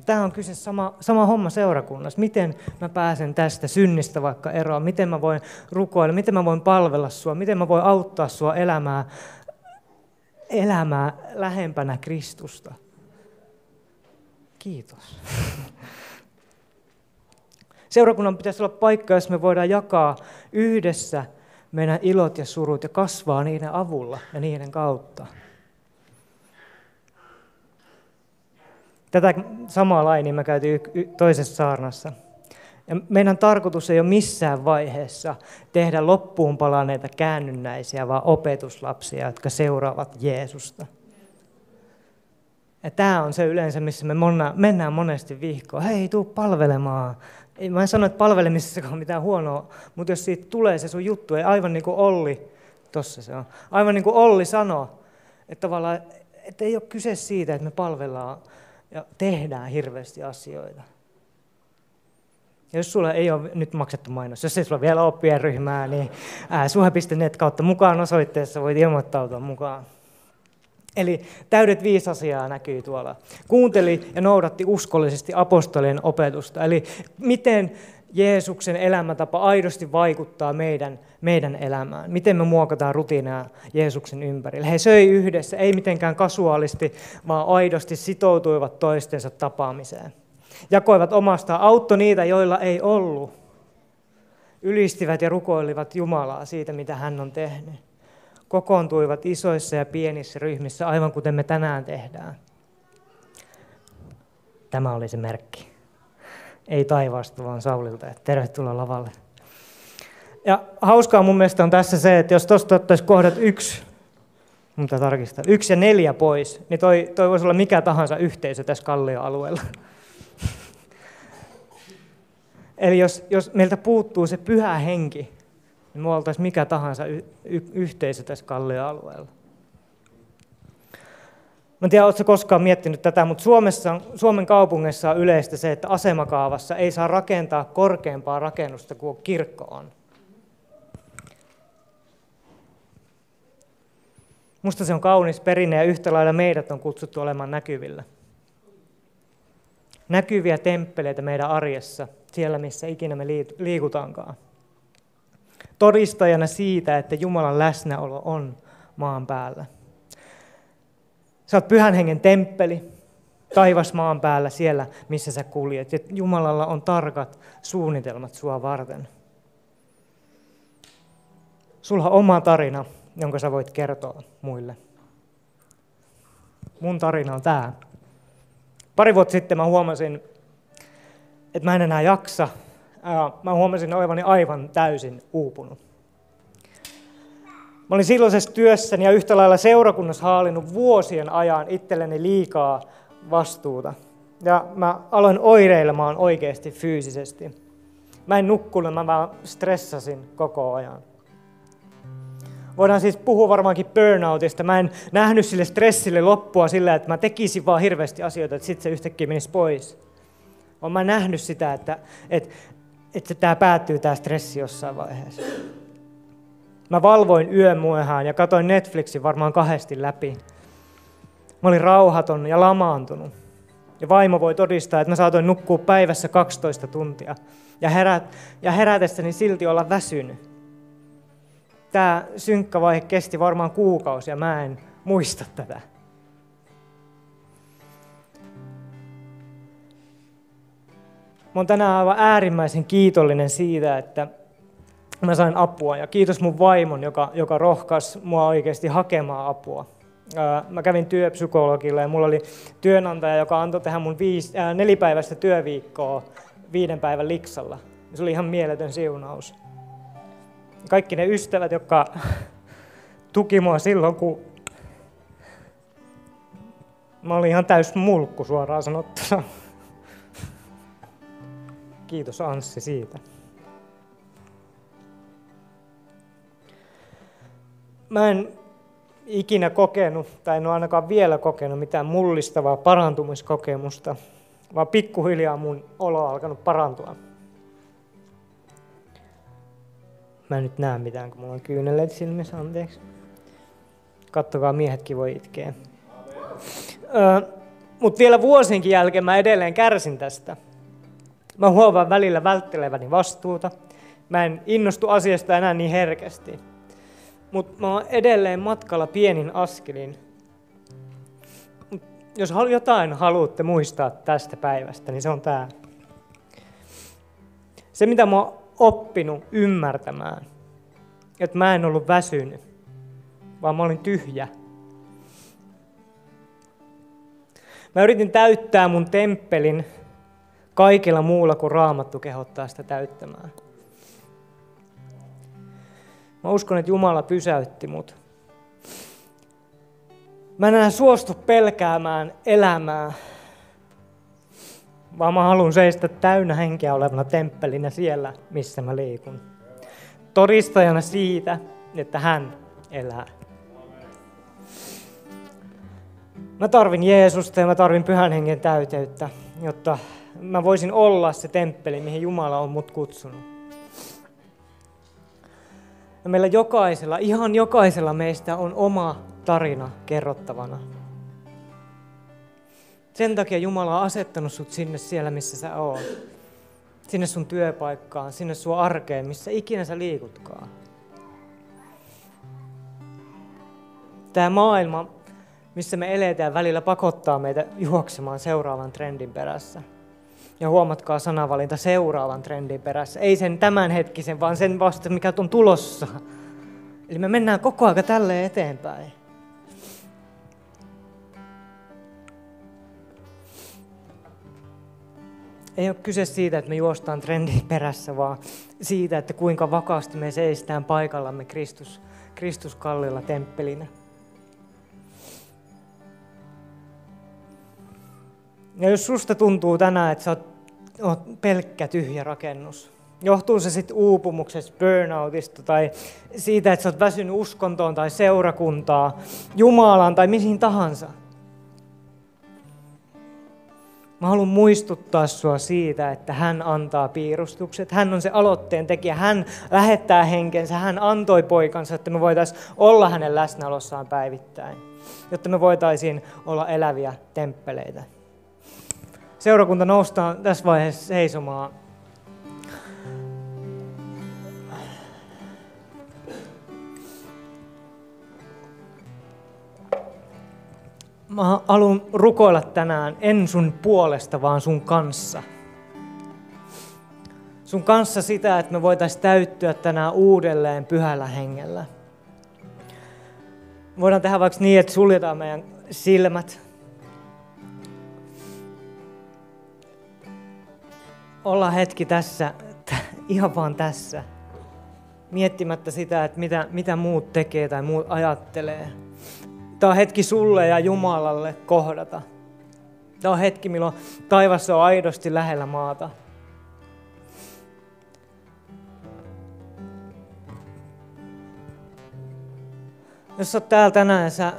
Tämä on kyse sama, sama homma seurakunnassa. Miten mä pääsen tästä synnistä vaikka eroon? Miten mä voin rukoilla? Miten mä voin palvella sua? Miten mä voin auttaa sua elämää, elämää lähempänä Kristusta? Kiitos. Seurakunnan pitäisi olla paikka, jos me voidaan jakaa yhdessä meidän ilot ja surut ja kasvaa niiden avulla ja niiden kautta. Tätä samaa lainia me käytiin toisessa saarnassa. Ja meidän tarkoitus ei ole missään vaiheessa tehdä loppuun palaneita käännynnäisiä, vaan opetuslapsia, jotka seuraavat Jeesusta. Ja tämä on se yleensä, missä me mennään monesti vihkoon. Hei, tuu palvelemaan. Mä en sano, että palvelemisessa on mitään huonoa, mutta jos siitä tulee se sun juttu, ei aivan niin kuin Olli, tossa se on, aivan niin kuin Olli sanoi, että tavallaan, että ei ole kyse siitä, että me palvellaan ja tehdään hirveästi asioita. Ja jos sulla ei ole nyt maksettu mainos, jos ei sulla vielä ole pienryhmää, niin suhe.net kautta mukaan osoitteessa voit ilmoittautua mukaan. Eli täydet viisi asiaa näkyy tuolla. Kuunteli ja noudatti uskollisesti apostolien opetusta. Eli miten Jeesuksen elämäntapa aidosti vaikuttaa meidän, meidän elämään. Miten me muokataan rutiineja Jeesuksen ympärille. He söi yhdessä, ei mitenkään kasuaalisti, vaan aidosti sitoutuivat toistensa tapaamiseen. Jakoivat omasta, auttoi niitä, joilla ei ollut. Ylistivät ja rukoilivat Jumalaa siitä, mitä hän on tehnyt. Kokoontuivat isoissa ja pienissä ryhmissä, aivan kuten me tänään tehdään. Tämä oli se merkki ei taivaasta, vaan Saulilta. Että tervetuloa lavalle. Ja hauskaa mun mielestä on tässä se, että jos tuosta ottaisi kohdat yksi, mutta tarkistaa, yksi ja neljä pois, niin toi, toi voisi olla mikä tahansa yhteisö tässä Kallio-alueella. Eli jos, jos meiltä puuttuu se pyhä henki, niin me oltaisiin mikä tahansa y- y- yhteisö tässä Kallio-alueella. Mä en tiedä, oletko koskaan miettinyt tätä, mutta Suomessa, Suomen kaupungissa on yleistä se, että asemakaavassa ei saa rakentaa korkeampaa rakennusta kuin kirkko on. Musta se on kaunis perinne ja yhtä lailla meidät on kutsuttu olemaan näkyvillä. Näkyviä temppeleitä meidän arjessa, siellä missä ikinä me liikutaankaan. Todistajana siitä, että Jumalan läsnäolo on maan päällä. Sä oot pyhän hengen temppeli, taivas maan päällä siellä, missä sä kuljet. Ja Jumalalla on tarkat suunnitelmat sua varten. Sulla on oma tarina, jonka sä voit kertoa muille. Mun tarina on tämä. Pari vuotta sitten mä huomasin, että mä en enää jaksa. Mä huomasin olevani aivan täysin uupunut. Mä olin silloisessa työssäni ja yhtä lailla seurakunnassa haalinnut vuosien ajan itselleni liikaa vastuuta. Ja mä aloin oireilemaan oikeasti fyysisesti. Mä en nukkunut, mä vaan stressasin koko ajan. Voidaan siis puhua varmaankin burnoutista. Mä en nähnyt sille stressille loppua sillä, että mä tekisin vaan hirveästi asioita, että sitten se yhtäkkiä menisi pois. Olen mä nähnyt sitä, että, että, että tämä päättyy tämä stressi jossain vaiheessa. Mä valvoin yön myöhään ja katoin Netflixin varmaan kahdesti läpi. Mä olin rauhaton ja lamaantunut. Ja vaimo voi todistaa, että mä saatoin nukkua päivässä 12 tuntia. Ja, herät, ja herätessäni silti olla väsynyt. tämä synkkä vaihe kesti varmaan kuukausi ja mä en muista tätä. Mä oon tänään aivan äärimmäisen kiitollinen siitä, että mä sain apua. Ja kiitos mun vaimon, joka, joka rohkas mua oikeasti hakemaan apua. Mä kävin työpsykologilla ja mulla oli työnantaja, joka antoi tehdä mun viisi, ää, nelipäiväistä työviikkoa viiden päivän liksalla. Se oli ihan mieletön siunaus. Kaikki ne ystävät, jotka tuki mua silloin, kun mä olin ihan täys mulkku suoraan sanottuna. Kiitos Anssi siitä. Mä en ikinä kokenut, tai en ole ainakaan vielä kokenut mitään mullistavaa parantumiskokemusta, vaan pikkuhiljaa mun olo on alkanut parantua. Mä en nyt näe mitään, kun mulla on kyyneleet silmissä, anteeksi. Kattokaa, miehetkin voi itkeä. Mutta vielä vuosienkin jälkeen mä edelleen kärsin tästä. Mä huomaan välillä vältteleväni vastuuta. Mä en innostu asiasta enää niin herkästi. Mutta mä oon edelleen matkalla pienin askelin. Mut jos jotain haluatte muistaa tästä päivästä, niin se on tämä. Se, mitä mä oon oppinut ymmärtämään, että mä en ollut väsynyt, vaan mä olin tyhjä. Mä yritin täyttää mun temppelin kaikilla muulla kuin raamattu kehottaa sitä täyttämään. Mä uskon, että Jumala pysäytti mut. Mä en enää suostu pelkäämään elämää, vaan mä haluan seistä täynnä henkeä olevana temppelinä siellä, missä mä liikun. Todistajana siitä, että hän elää. Mä tarvin Jeesusta ja mä tarvin pyhän hengen täyteyttä, jotta mä voisin olla se temppeli, mihin Jumala on mut kutsunut. Ja meillä jokaisella, ihan jokaisella meistä on oma tarina kerrottavana. Sen takia Jumala on asettanut sut sinne siellä, missä sä oot. Sinne sun työpaikkaan, sinne sun arkeen, missä ikinä sä liikutkaan. Tämä maailma, missä me eletään, välillä pakottaa meitä juoksemaan seuraavan trendin perässä. Ja huomatkaa sanavalinta seuraavan trendin perässä. Ei sen tämänhetkisen, vaan sen vasta, mikä on tulossa. Eli me mennään koko ajan tälle eteenpäin. Ei ole kyse siitä, että me juostaan trendin perässä, vaan siitä, että kuinka vakaasti me seistään paikallamme Kristus, Kristus kallilla temppelinä. Ja jos susta tuntuu tänään, että sä oot, oot pelkkä tyhjä rakennus, johtuu se sitten uupumuksesta, burnoutista tai siitä, että sä oot väsynyt uskontoon tai seurakuntaa, Jumalaan tai mihin tahansa. Mä haluan muistuttaa sua siitä, että hän antaa piirustukset. Hän on se aloitteen tekijä. Hän lähettää henkensä. Hän antoi poikansa, että me voitaisiin olla hänen läsnäolossaan päivittäin. Jotta me voitaisiin olla eläviä temppeleitä seurakunta noustaan tässä vaiheessa seisomaan. Mä haluan rukoilla tänään en sun puolesta, vaan sun kanssa. Sun kanssa sitä, että me voitaisiin täyttyä tänään uudelleen pyhällä hengellä. Voidaan tehdä vaikka niin, että suljetaan meidän silmät. Olla hetki tässä, ihan vaan tässä, miettimättä sitä, että mitä, mitä muut tekee tai muut ajattelee. Tämä on hetki sulle ja Jumalalle kohdata. Tämä on hetki, milloin taivas on aidosti lähellä maata. Jos olet täällä tänään ja sä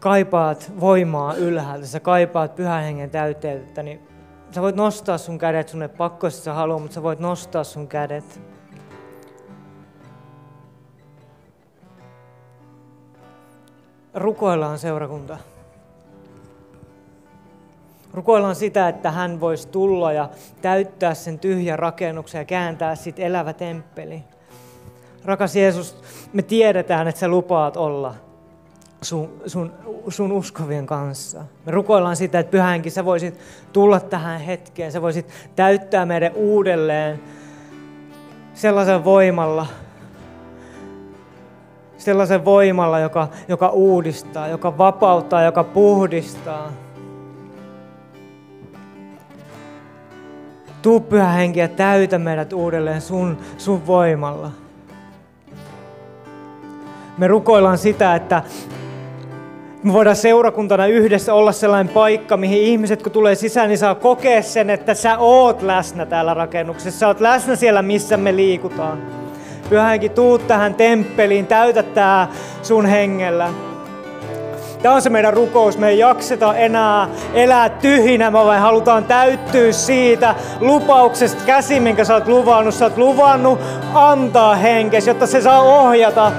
kaipaat voimaa ylhäältä, sä kaipaat pyhän hengen täyteyttä, niin Sä voit nostaa sun kädet, sun ei pakko, jos sä haluat, mutta sä voit nostaa sun kädet. Rukoillaan seurakunta. Rukoillaan sitä, että hän voisi tulla ja täyttää sen tyhjän rakennuksen ja kääntää sitten elävä temppeli. Rakas Jeesus, me tiedetään, että sä lupaat olla sun, sun, sun uskovien kanssa. Me rukoillaan sitä, että pyhänkin sä voisit tulla tähän hetkeen, sä voisit täyttää meidän uudelleen sellaisen voimalla, sellaisen voimalla, joka, joka uudistaa, joka vapauttaa, joka puhdistaa. Tuu pyhä henki ja täytä meidät uudelleen sun, sun voimalla. Me rukoillaan sitä, että me voidaan seurakuntana yhdessä olla sellainen paikka, mihin ihmiset kun tulee sisään, niin saa kokea sen, että sä oot läsnä täällä rakennuksessa. Sä oot läsnä siellä, missä me liikutaan. Pyhänkin tuut tähän temppeliin, täytä tää sun hengellä. Tämä on se meidän rukous. Me ei jakseta enää elää tyhjinä, me vain halutaan täyttyä siitä lupauksesta käsi, minkä sä oot luvannut. Sä oot luvannut antaa henkes, jotta se saa ohjata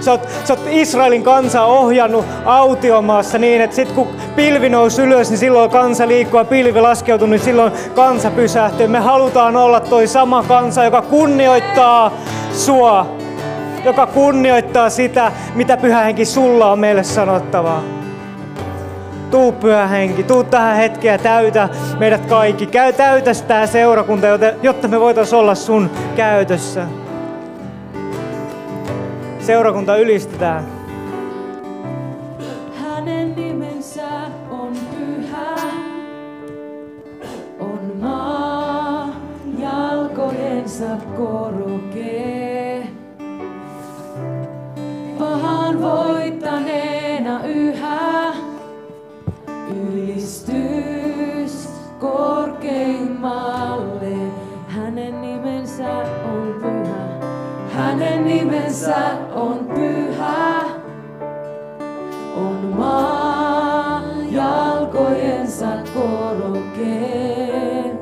Sä oot, sä oot Israelin kansaa ohjannut autiomaassa niin, että sit kun pilvi nousi ylös, niin silloin kansa liikkuu ja pilvi laskeutuu, niin silloin kansa pysähtyy. Me halutaan olla toi sama kansa, joka kunnioittaa sua, joka kunnioittaa sitä, mitä pyhä henki sulla on meille sanottavaa. Tuu pyhä henki, tuu tähän hetkeen ja täytä meidät kaikki. Käy täytä sitä seurakunta, jotta me voitaisiin olla sun käytössä. Seurakunta ylistetään. Hänen nimensä on pyhä, on maa jalkojensa. Pahan voittaneena yhä ylistys korkeimmalle. Nimensä on pyhä. On maa jalkojensa korkeen.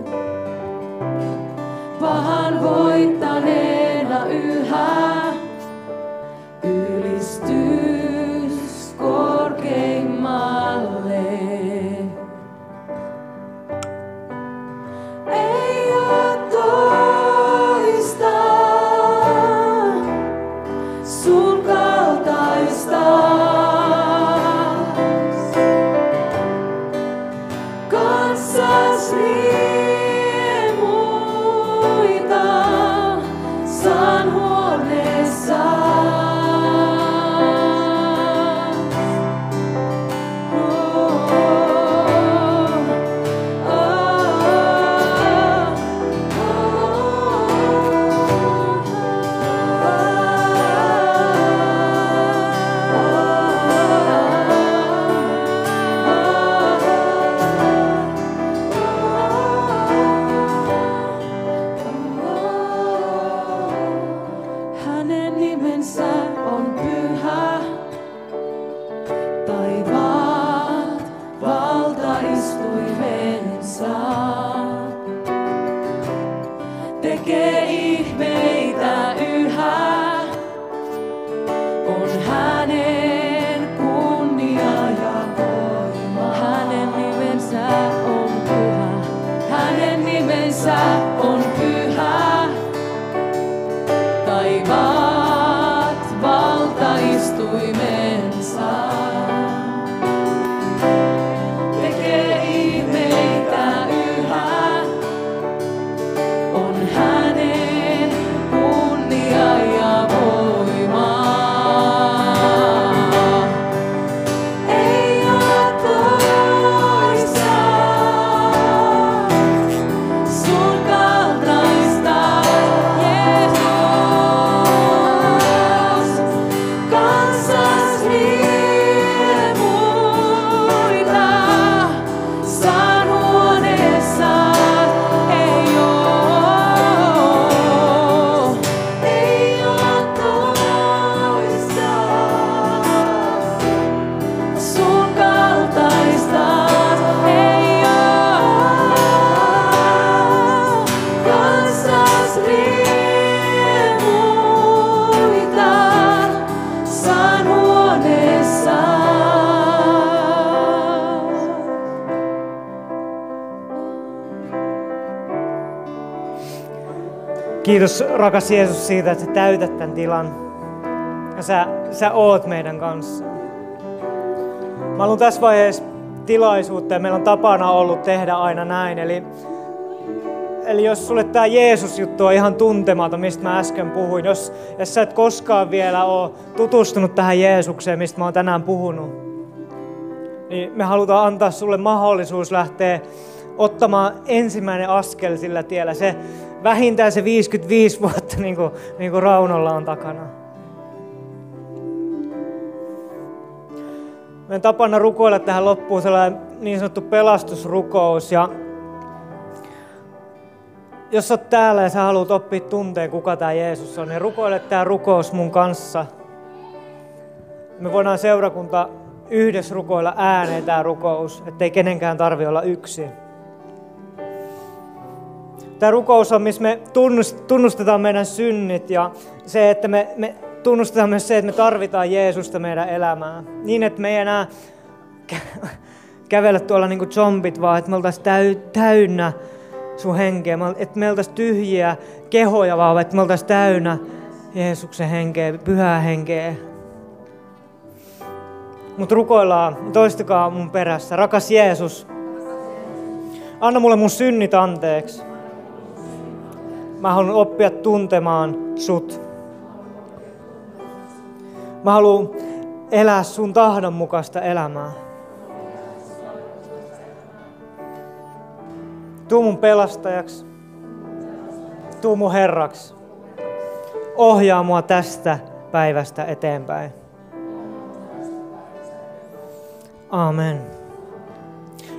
Pahan voittaneena yhä Kiitos rakas Jeesus siitä, että sä täytät tämän tilan. ja sä, sä oot meidän kanssa. Mä haluan tässä vaiheessa tilaisuutta ja meillä on tapana ollut tehdä aina näin. Eli, eli jos sulle tämä Jeesus-juttu on ihan tuntematon, mistä mä äsken puhuin, jos, jos sä et koskaan vielä ole tutustunut tähän Jeesukseen, mistä mä oon tänään puhunut, niin me halutaan antaa sulle mahdollisuus lähteä ottamaan ensimmäinen askel sillä tiellä. Se vähintään se 55 vuotta, niin kuin, niin kuin Raunolla on takana. Meidän tapana rukoilla tähän loppuun sellainen niin sanottu pelastusrukous. Ja jos olet täällä ja sä haluat oppia tunteen, kuka tämä Jeesus on, niin rukoile tämä rukous mun kanssa. Me voidaan seurakunta yhdessä rukoilla ääneen tämä rukous, ettei kenenkään tarvi olla yksin. Tämä rukous on, missä me tunnustetaan meidän synnit ja se, että me, me tunnustetaan myös se, että me tarvitaan Jeesusta meidän elämään. Niin, että me ei enää kävellä tuolla niin kuin zombit, vaan että me oltaisiin täynnä sun henkeä. Että me oltaisiin tyhjiä kehoja, vaan että me oltaisiin täynnä Jeesuksen henkeä, pyhää henkeä. Mutta rukoillaan, toistakaa mun perässä. Rakas Jeesus, anna mulle mun synnit anteeksi. Mä haluan oppia tuntemaan sut. Mä haluan elää sun tahdon mukaista elämää. Tuu mun pelastajaksi. Tuu mun herraksi. Ohjaa mua tästä päivästä eteenpäin. Amen.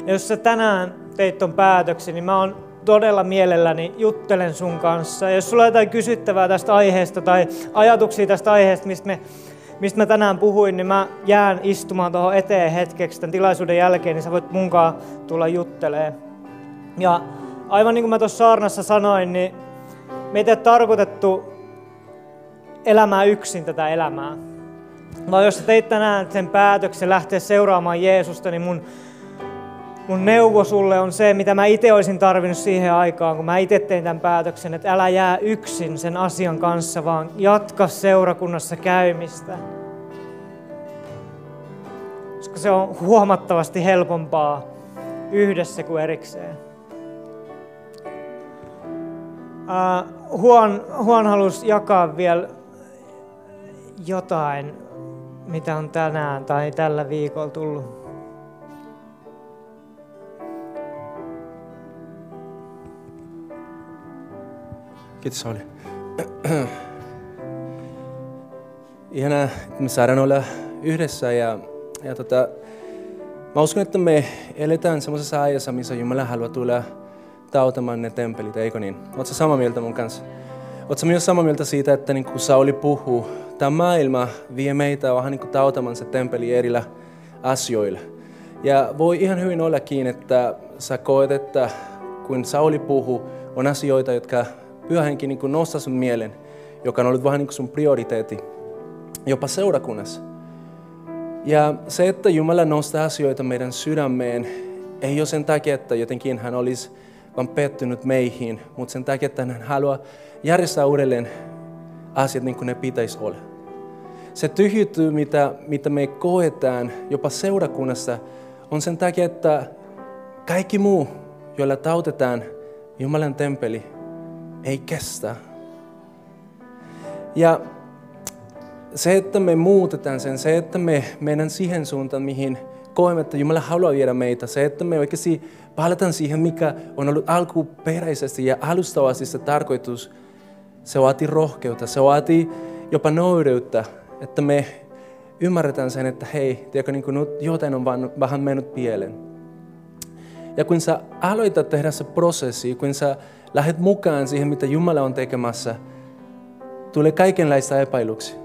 Ja jos sä tänään teit ton päätöksen, niin mä oon todella mielelläni juttelen sun kanssa. Ja jos sulla on jotain kysyttävää tästä aiheesta tai ajatuksia tästä aiheesta, mistä me mistä mä tänään puhuin, niin mä jään istumaan tuohon eteen hetkeksi tämän tilaisuuden jälkeen, niin sä voit munkaan tulla juttelee. Ja aivan niin kuin mä tuossa saarnassa sanoin, niin meitä ei tarkoitettu elämää yksin tätä elämää. Vaan jos sä teit tänään sen päätöksen lähteä seuraamaan Jeesusta, niin mun mun neuvo sulle on se, mitä mä itse olisin tarvinnut siihen aikaan, kun mä itse tein tämän päätöksen, että älä jää yksin sen asian kanssa, vaan jatka seurakunnassa käymistä. Koska se on huomattavasti helpompaa yhdessä kuin erikseen. Uh, Huon, Huon halusi jakaa vielä jotain, mitä on tänään tai tällä viikolla tullut Kiitos Sauli. Ihanaa, että me saadaan olla yhdessä ja, ja tota, mä uskon, että me eletään semmoisessa ajassa, missä Jumala haluaa tulla tautamaan ne tempelit, eikö niin? Oletko samaa mieltä mun kanssa? Oletko myös samaa mieltä siitä, että niin kuin Sauli puhuu, tämä maailma vie meitä vähän niin tautamaan se tempeli erillä asioilla. Ja voi ihan hyvin ollakin, että sä koet, että kun Sauli puhuu, on asioita, jotka pyhä niin kuin nostaa sun mielen, joka on ollut vähän niin kuin sun prioriteetti, jopa seurakunnassa. Ja se, että Jumala nostaa asioita meidän sydämeen, ei ole sen takia, että jotenkin hän olisi vaan pettynyt meihin, mutta sen takia, että hän haluaa järjestää uudelleen asiat niin kuin ne pitäisi olla. Se tyhjytyy, mitä, mitä me koetaan jopa seurakunnassa, on sen takia, että kaikki muu, joilla tautetaan Jumalan tempeli, ei kestä. Ja se, että me muutetaan sen, se, että me mennään siihen suuntaan, mihin koemme, että Jumala haluaa viedä meitä, se, että me oikeasti palataan siihen, mikä on ollut alkuperäisesti ja alustavasti se tarkoitus, se vaatii rohkeutta, se vaatii jopa noudeyttä, että me ymmärretään sen, että hei, tiedätkö, niin nyt jotain on vaan, vähän mennyt pieleen. Ja kun sä aloitat tehdä se prosessi, kun sä lähdet mukaan siihen, mitä Jumala on tekemässä, tulee kaikenlaista epäilyksiä.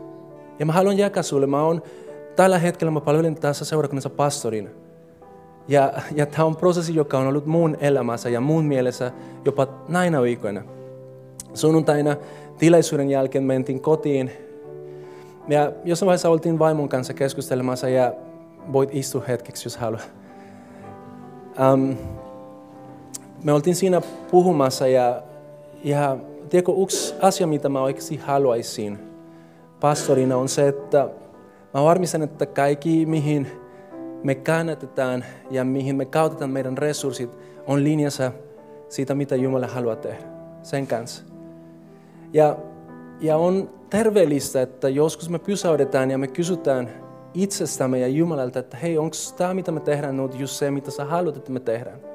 Ja mä haluan jakaa sulle, mä oon tällä hetkellä, mä palvelen tässä seurakunnassa pastorina. Ja, ja tämä on prosessi, joka on ollut mun elämässä ja mun mielessä jopa näinä viikoina. Sunnuntaina tilaisuuden jälkeen mentiin kotiin. Ja jossain vaiheessa oltiin vaimon kanssa keskustelemassa ja voit istua hetkeksi, jos haluat. Um, me oltiin siinä puhumassa ja, ja tiedätkö, yksi asia, mitä mä oikeasti haluaisin, pastorina on se, että mä varmistan, että kaikki mihin me kannatetaan ja mihin me käytetään meidän resurssit on linjassa siitä, mitä Jumala haluaa tehdä sen kanssa. Ja, ja on terveellistä, että joskus me pysäytetään ja me kysytään itsestämme ja Jumalalta, että hei, onko tämä, mitä me tehdään, nyt just se, mitä sä haluat, että me tehdään.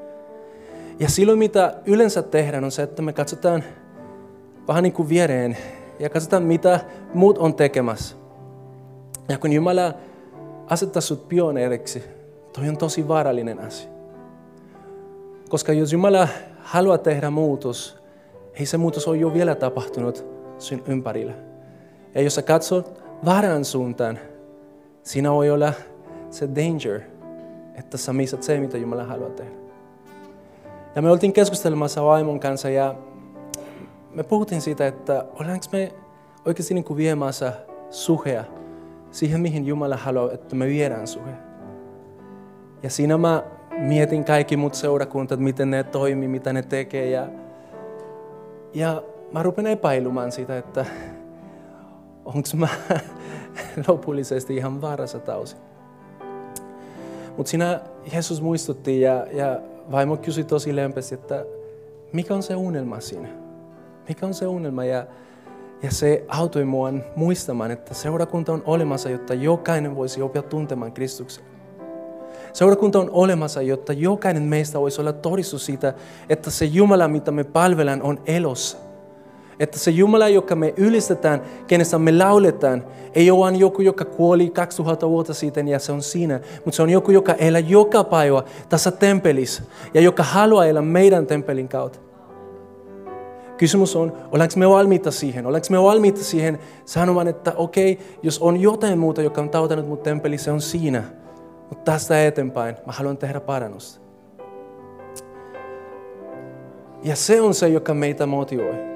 Ja silloin, mitä yleensä tehdään, on se, että me katsotaan vähän niin kuin viereen ja katsotaan, mitä muut on tekemässä. Ja kun Jumala asettaa sut pioneeriksi, toi on tosi vaarallinen asia. Koska jos Jumala haluaa tehdä muutos, ei se muutos ole jo vielä tapahtunut sun ympärillä. Ja jos sä katsot väärään suuntaan, siinä voi olla se danger, että sä missat se, mitä Jumala haluaa tehdä. Ja me oltiin keskustelemassa vaimon kanssa ja me puhuttiin siitä, että ollaanko me oikeasti niin kuin viemässä suhea siihen, mihin Jumala haluaa, että me viedään suhe. Ja siinä mä mietin kaikki muut seurakuntat, miten ne toimii, mitä ne tekee. Ja, ja mä rupen epäilumaan sitä, että onko mä lopullisesti ihan vaarassa tausi. Mutta siinä Jeesus muistutti ja, ja vaimo kysyi tosi lempeästi, että mikä on se unelma siinä? Mikä on se unelma? Ja, ja se auttoi mua muistamaan, että seurakunta on olemassa, jotta jokainen voisi oppia tuntemaan Kristuksen. Seurakunta on olemassa, jotta jokainen meistä voisi olla todistus siitä, että se Jumala, mitä me palvellaan, on elossa. Että se Jumala, joka me ylistetään, kenestä me lauletaan, ei ole vain joku, joka kuoli 2000 vuotta sitten ja se on siinä, mutta se on joku, joka elää joka päivä tässä temppelissä ja joka haluaa elää meidän temppelin kautta. Kysymys on, ollaanko me valmiita siihen? Ollaanko me valmiita siihen sanomaan, että okei, okay, jos on jotain muuta, joka on tautanut mut temppeli, se on siinä. Mutta tästä eteenpäin mä haluan tehdä parannusta. Ja se on se, joka meitä motivoi.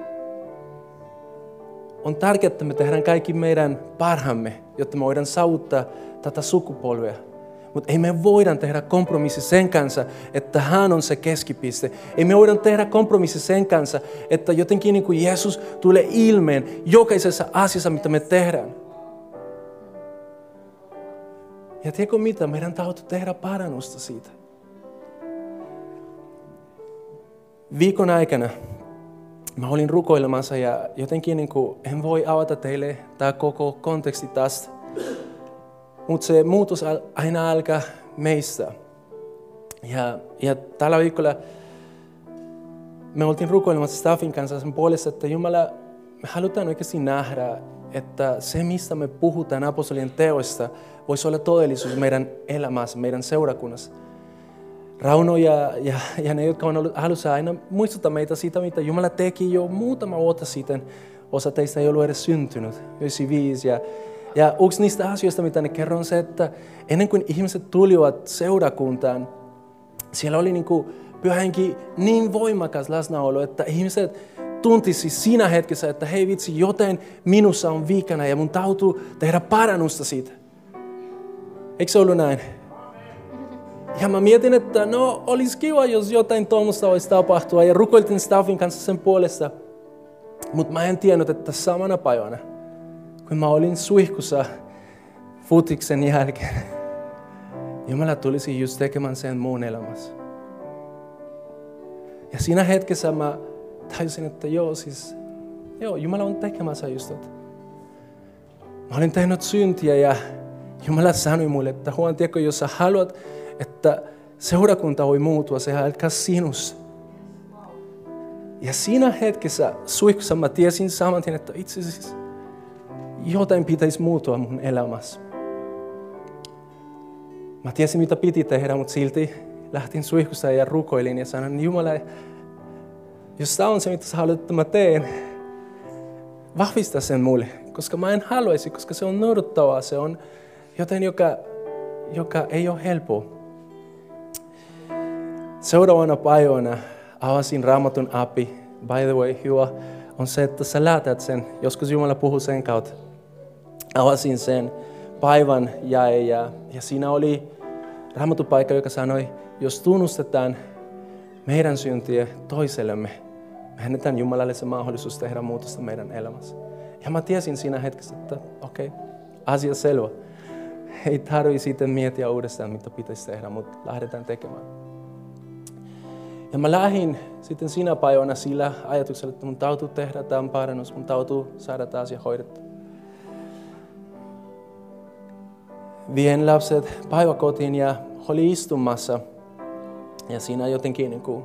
On tärkeää, että me tehdään kaikki meidän parhaamme, jotta me voidaan saavuttaa tätä sukupolvea. Mutta ei me voida tehdä kompromissi sen kanssa, että hän on se keskipiste. Ei me voida tehdä kompromissi sen kanssa, että jotenkin niin kuin Jeesus tulee ilmeen jokaisessa asiassa, mitä me tehdään. Ja tiedätkö mitä? Meidän täytyy tehdä parannusta siitä. Viikon aikana mä olin rukoilemassa ja jotenkin niin kuin, en voi avata teille tämä koko konteksti tästä. Mutta se muutos aina alkaa meistä. Ja, ja tällä viikolla me oltiin rukoilemassa Staffin kanssa sen puolesta, että Jumala, me halutaan oikeasti nähdä, että se, mistä me puhutaan apostolien teoista, voisi olla todellisuus meidän elämässä, meidän seurakunnassa. Rauno ja, ja, ja ne, jotka on ollut alussa aina muistuttaa meitä siitä, mitä Jumala teki jo muutama vuotta sitten. Osa teistä ei ollut edes syntynyt, 95. Ja, ja yksi niistä asioista, mitä ne kerron, on se, että ennen kuin ihmiset tulivat seurakuntaan, siellä oli niin pyhänkin niin voimakas läsnäolo, että ihmiset tuntisi siinä hetkessä, että hei vitsi, joten minussa on viikana ja mun täytyy tehdä parannusta siitä. Eikö se ollut näin? Ja mä mietin, että no olisi kiva, jos jotain tuommoista voisi tapahtua. Ja rukoiltiin Staffin kanssa sen puolesta. Mutta mä en tiennyt, että samana päivänä, kun mä olin suihkussa futiksen jälkeen, Jumala tulisi just tekemään sen muun elämässä. Ja siinä hetkessä mä tajusin, että joo, siis, joo, Jumala on tekemässä just tätä. Mä olin tehnyt syntiä ja Jumala sanoi mulle, että huon, tiedätkö, jos sä haluat, että seurakunta voi muuttua, se alkaa sinussa. Ja siinä hetkessä suihkussa mä tiesin saman tien, että itse asiassa jotain pitäisi muuttua mun elämässä. Mä tiesin, mitä piti tehdä, mutta silti lähtin suihkussa ja rukoilin ja sanoin, Jumala, jos tämä on se, mitä sä haluat, että mä teen, vahvista sen mulle, koska mä en haluaisi, koska se on noudattavaa, se on jotain, joka, joka ei ole helppoa. Seuraavana päivänä avasin raamatun api. By the way, hyvä on se, että sä lätät sen. Joskus Jumala puhuu sen kautta. Avasin sen päivän ja, ja, ja siinä oli raamatupaikka, joka sanoi, jos tunnustetaan meidän syntiä toisellemme, me annetään Jumalalle se mahdollisuus tehdä muutosta meidän elämässä. Ja mä tiesin siinä hetkessä, että okei, okay, asia selvä. Ei tarvi sitten miettiä uudestaan, mitä pitäisi tehdä, mutta lähdetään tekemään. Ja mä lähdin sitten siinä päivänä sillä ajatuksella, että mun täytyy tehdä tämä parannus, mun täytyy saada tämä asia hoidettu. Vien lapset päiväkotiin ja oli istumassa. Ja siinä jotenkin niin kuin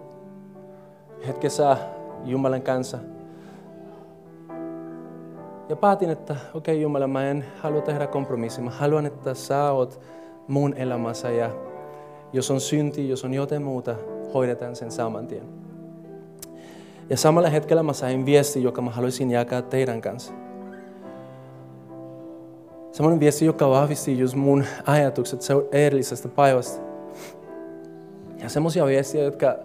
hetkessä Jumalan kanssa. Ja päätin, että okei okay, Jumala, mä en halua tehdä kompromissia. Mä haluan, että sä oot mun elämässä ja jos on synti, jos on jotain muuta, hoidetaan sen saman tien. Ja samalla hetkellä mä sain viesti, joka mä haluaisin jakaa teidän kanssa. Semmoinen viesti, joka vahvisti just mun ajatukset edellisestä päivästä. Ja semmoisia viestiä, jotka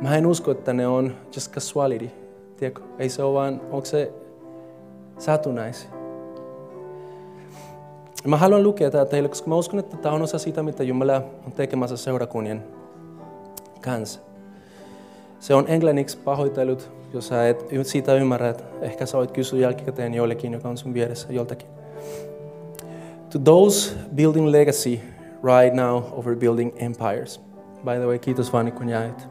mä en usko, että ne on just casuality. Tiedätkö? Ei se ole vaan, onko se satunnaisia. Mä haluan lukea tätä teille, koska mä uskon, että tämä on osa sitä, mitä Jumala on tekemässä seurakunnien kanssa. Se on englanniksi jos sä et siitä ymmärrä, että ehkä sä voit kysyä jälkikäteen joka on sun vieressä joltakin. To those building legacy right now over building empires. By the way, kiitos vaan kun jäit.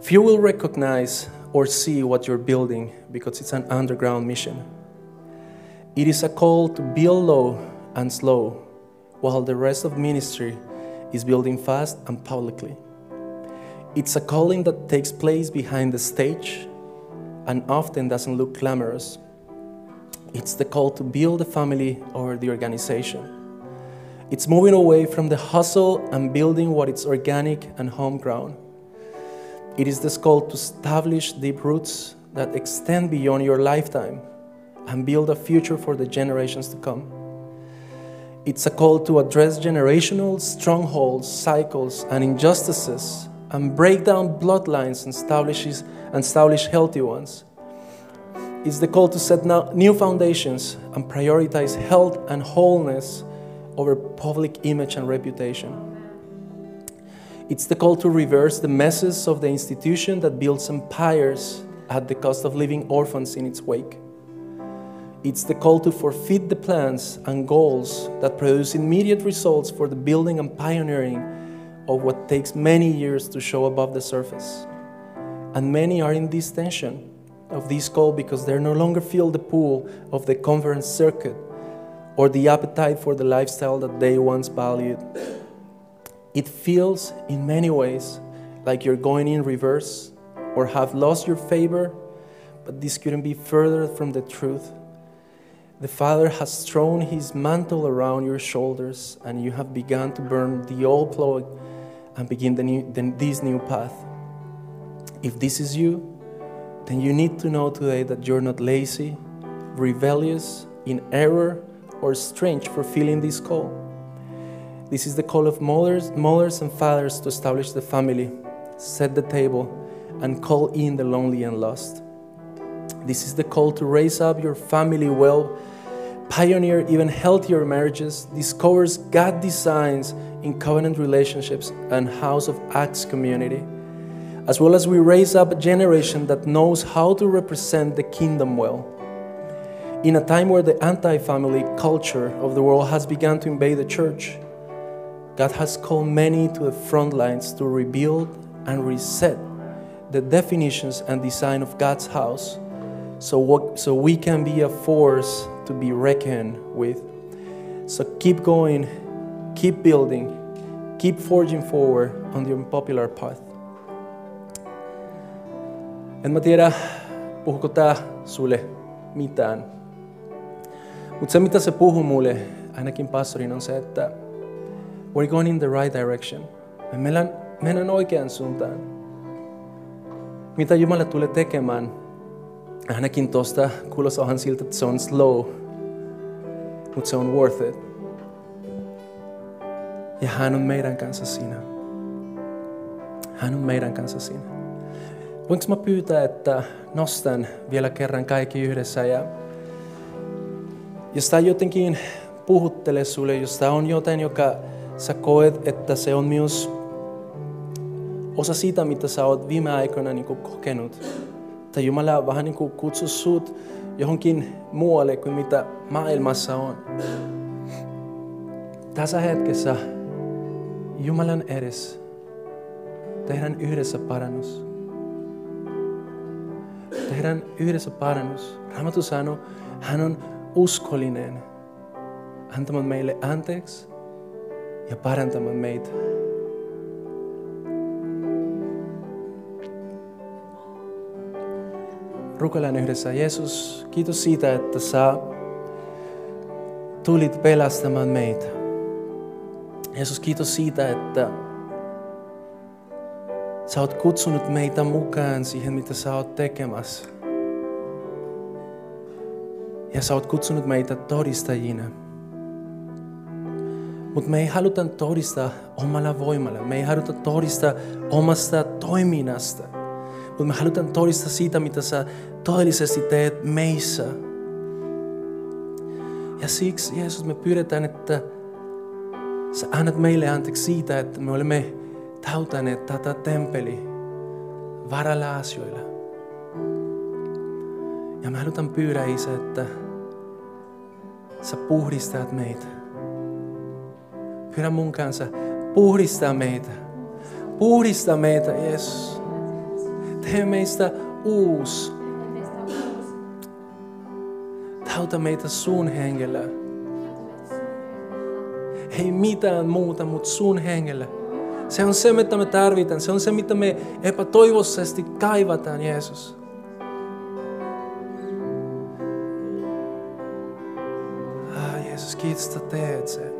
Few will recognize or see what you're building because it's an underground mission. It is a call to build low and slow, while the rest of ministry is building fast and publicly. It's a calling that takes place behind the stage and often doesn't look glamorous. It's the call to build the family or the organization. It's moving away from the hustle and building what is organic and homegrown. It is this call to establish deep roots that extend beyond your lifetime and build a future for the generations to come. It's a call to address generational strongholds, cycles, and injustices and break down bloodlines and establish, and establish healthy ones. It's the call to set new foundations and prioritize health and wholeness over public image and reputation. It's the call to reverse the messes of the institution that builds empires at the cost of leaving orphans in its wake. It's the call to forfeit the plans and goals that produce immediate results for the building and pioneering of what takes many years to show above the surface. And many are in this tension of this call because they no longer feel the pull of the conference circuit or the appetite for the lifestyle that they once valued. It feels in many ways like you're going in reverse or have lost your favor, but this couldn't be further from the truth. The Father has thrown his mantle around your shoulders, and you have begun to burn the old cloak and begin the new, the, this new path. If this is you, then you need to know today that you're not lazy, rebellious, in error, or strange for feeling this call. This is the call of mothers, mothers and fathers to establish the family, set the table, and call in the lonely and lost. This is the call to raise up your family well, pioneer even healthier marriages, discovers God designs in covenant relationships and House of Acts community, as well as we raise up a generation that knows how to represent the kingdom well. In a time where the anti family culture of the world has begun to invade the church, God has called many to the front lines to rebuild and reset the definitions and design of God's house so, what, so we can be a force to be reckoned with. So keep going, keep building, keep forging forward on the unpopular path. En mä tiedä, puhuko tää sulle mitään. Mutta se, mitä se puhuu mulle, ainakin pastorin, on se, että we're going in the right direction. Me mennään, mennään oikeaan suuntaan. Mitä Jumala tulee tekemään, ainakin tosta kuulostaa siltä, että se on slow, mutta se on worth it. Ja hän on meidän kanssa siinä. Hän on meidän kanssa siinä. Voinko mä pyytää, että nostan vielä kerran kaikki yhdessä ja jos tämä jotenkin puhuttelee sulle, jos tämä on jotain, joka sä koet, että se on myös osa siitä, mitä sä oot viime aikoina niin kokenut. Tai Jumala vähän niin kuin sut johonkin muualle kuin mitä maailmassa on. Tässä hetkessä Jumalan edessä tehdään yhdessä parannus. Tehdään yhdessä parannus. Raamattu sanoo, hän on uskollinen antamaan meille anteeksi ja parantamaan meitä. Rukoillaan yhdessä. Jeesus, kiitos siitä, että sä tulit pelastamaan meitä. Jeesus, kiitos siitä, että sä oot kutsunut meitä mukaan siihen, mitä sä oot tekemässä. Ja sä oot kutsunut meitä todistajina. Mutta me ei haluta todistaa omalla voimalla. Me ei haluta todistaa omasta toiminnasta. Mutta me halutaan todistaa siitä, mitä sä todellisesti teet meissä. Ja siksi, Jeesus, me pyydetään, että sä annat meille anteeksi siitä, että me olemme täytäneet tätä temppeli varalla asioilla. Ja me halutaan pyydä, Isä, että sä puhdistat meitä. Pyydä mun kanssa, puhdista meitä. Puhdista meitä, Jeesus. Tee meistä uusi. Täytä meitä sun hengellä. Ei mitään muuta, mutta sun hengellä. Se on se, mitä me tarvitaan. Se on se, mitä me epätoivoisesti kaivataan, Jeesus. Ah, Jeesus, kiitos, että teet sen.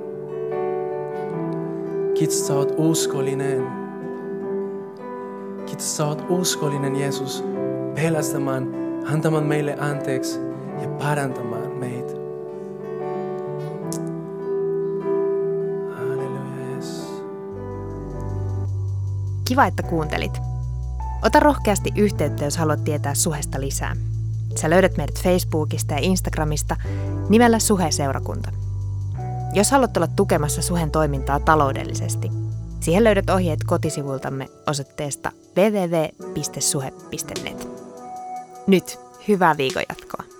Kiitos, sä oot uskollinen. Kiitos, sä oot uskollinen, Jeesus, pelastamaan, antamaan meille anteeksi ja parantamaan meitä. Kiva, että kuuntelit. Ota rohkeasti yhteyttä, jos haluat tietää Suhesta lisää. Sä löydät meidät Facebookista ja Instagramista nimellä Suhe-seurakunta. Jos haluat olla tukemassa Suhen toimintaa taloudellisesti, siihen löydät ohjeet kotisivultamme osoitteesta www.suhe.net. Nyt hyvää viikon jatkoa.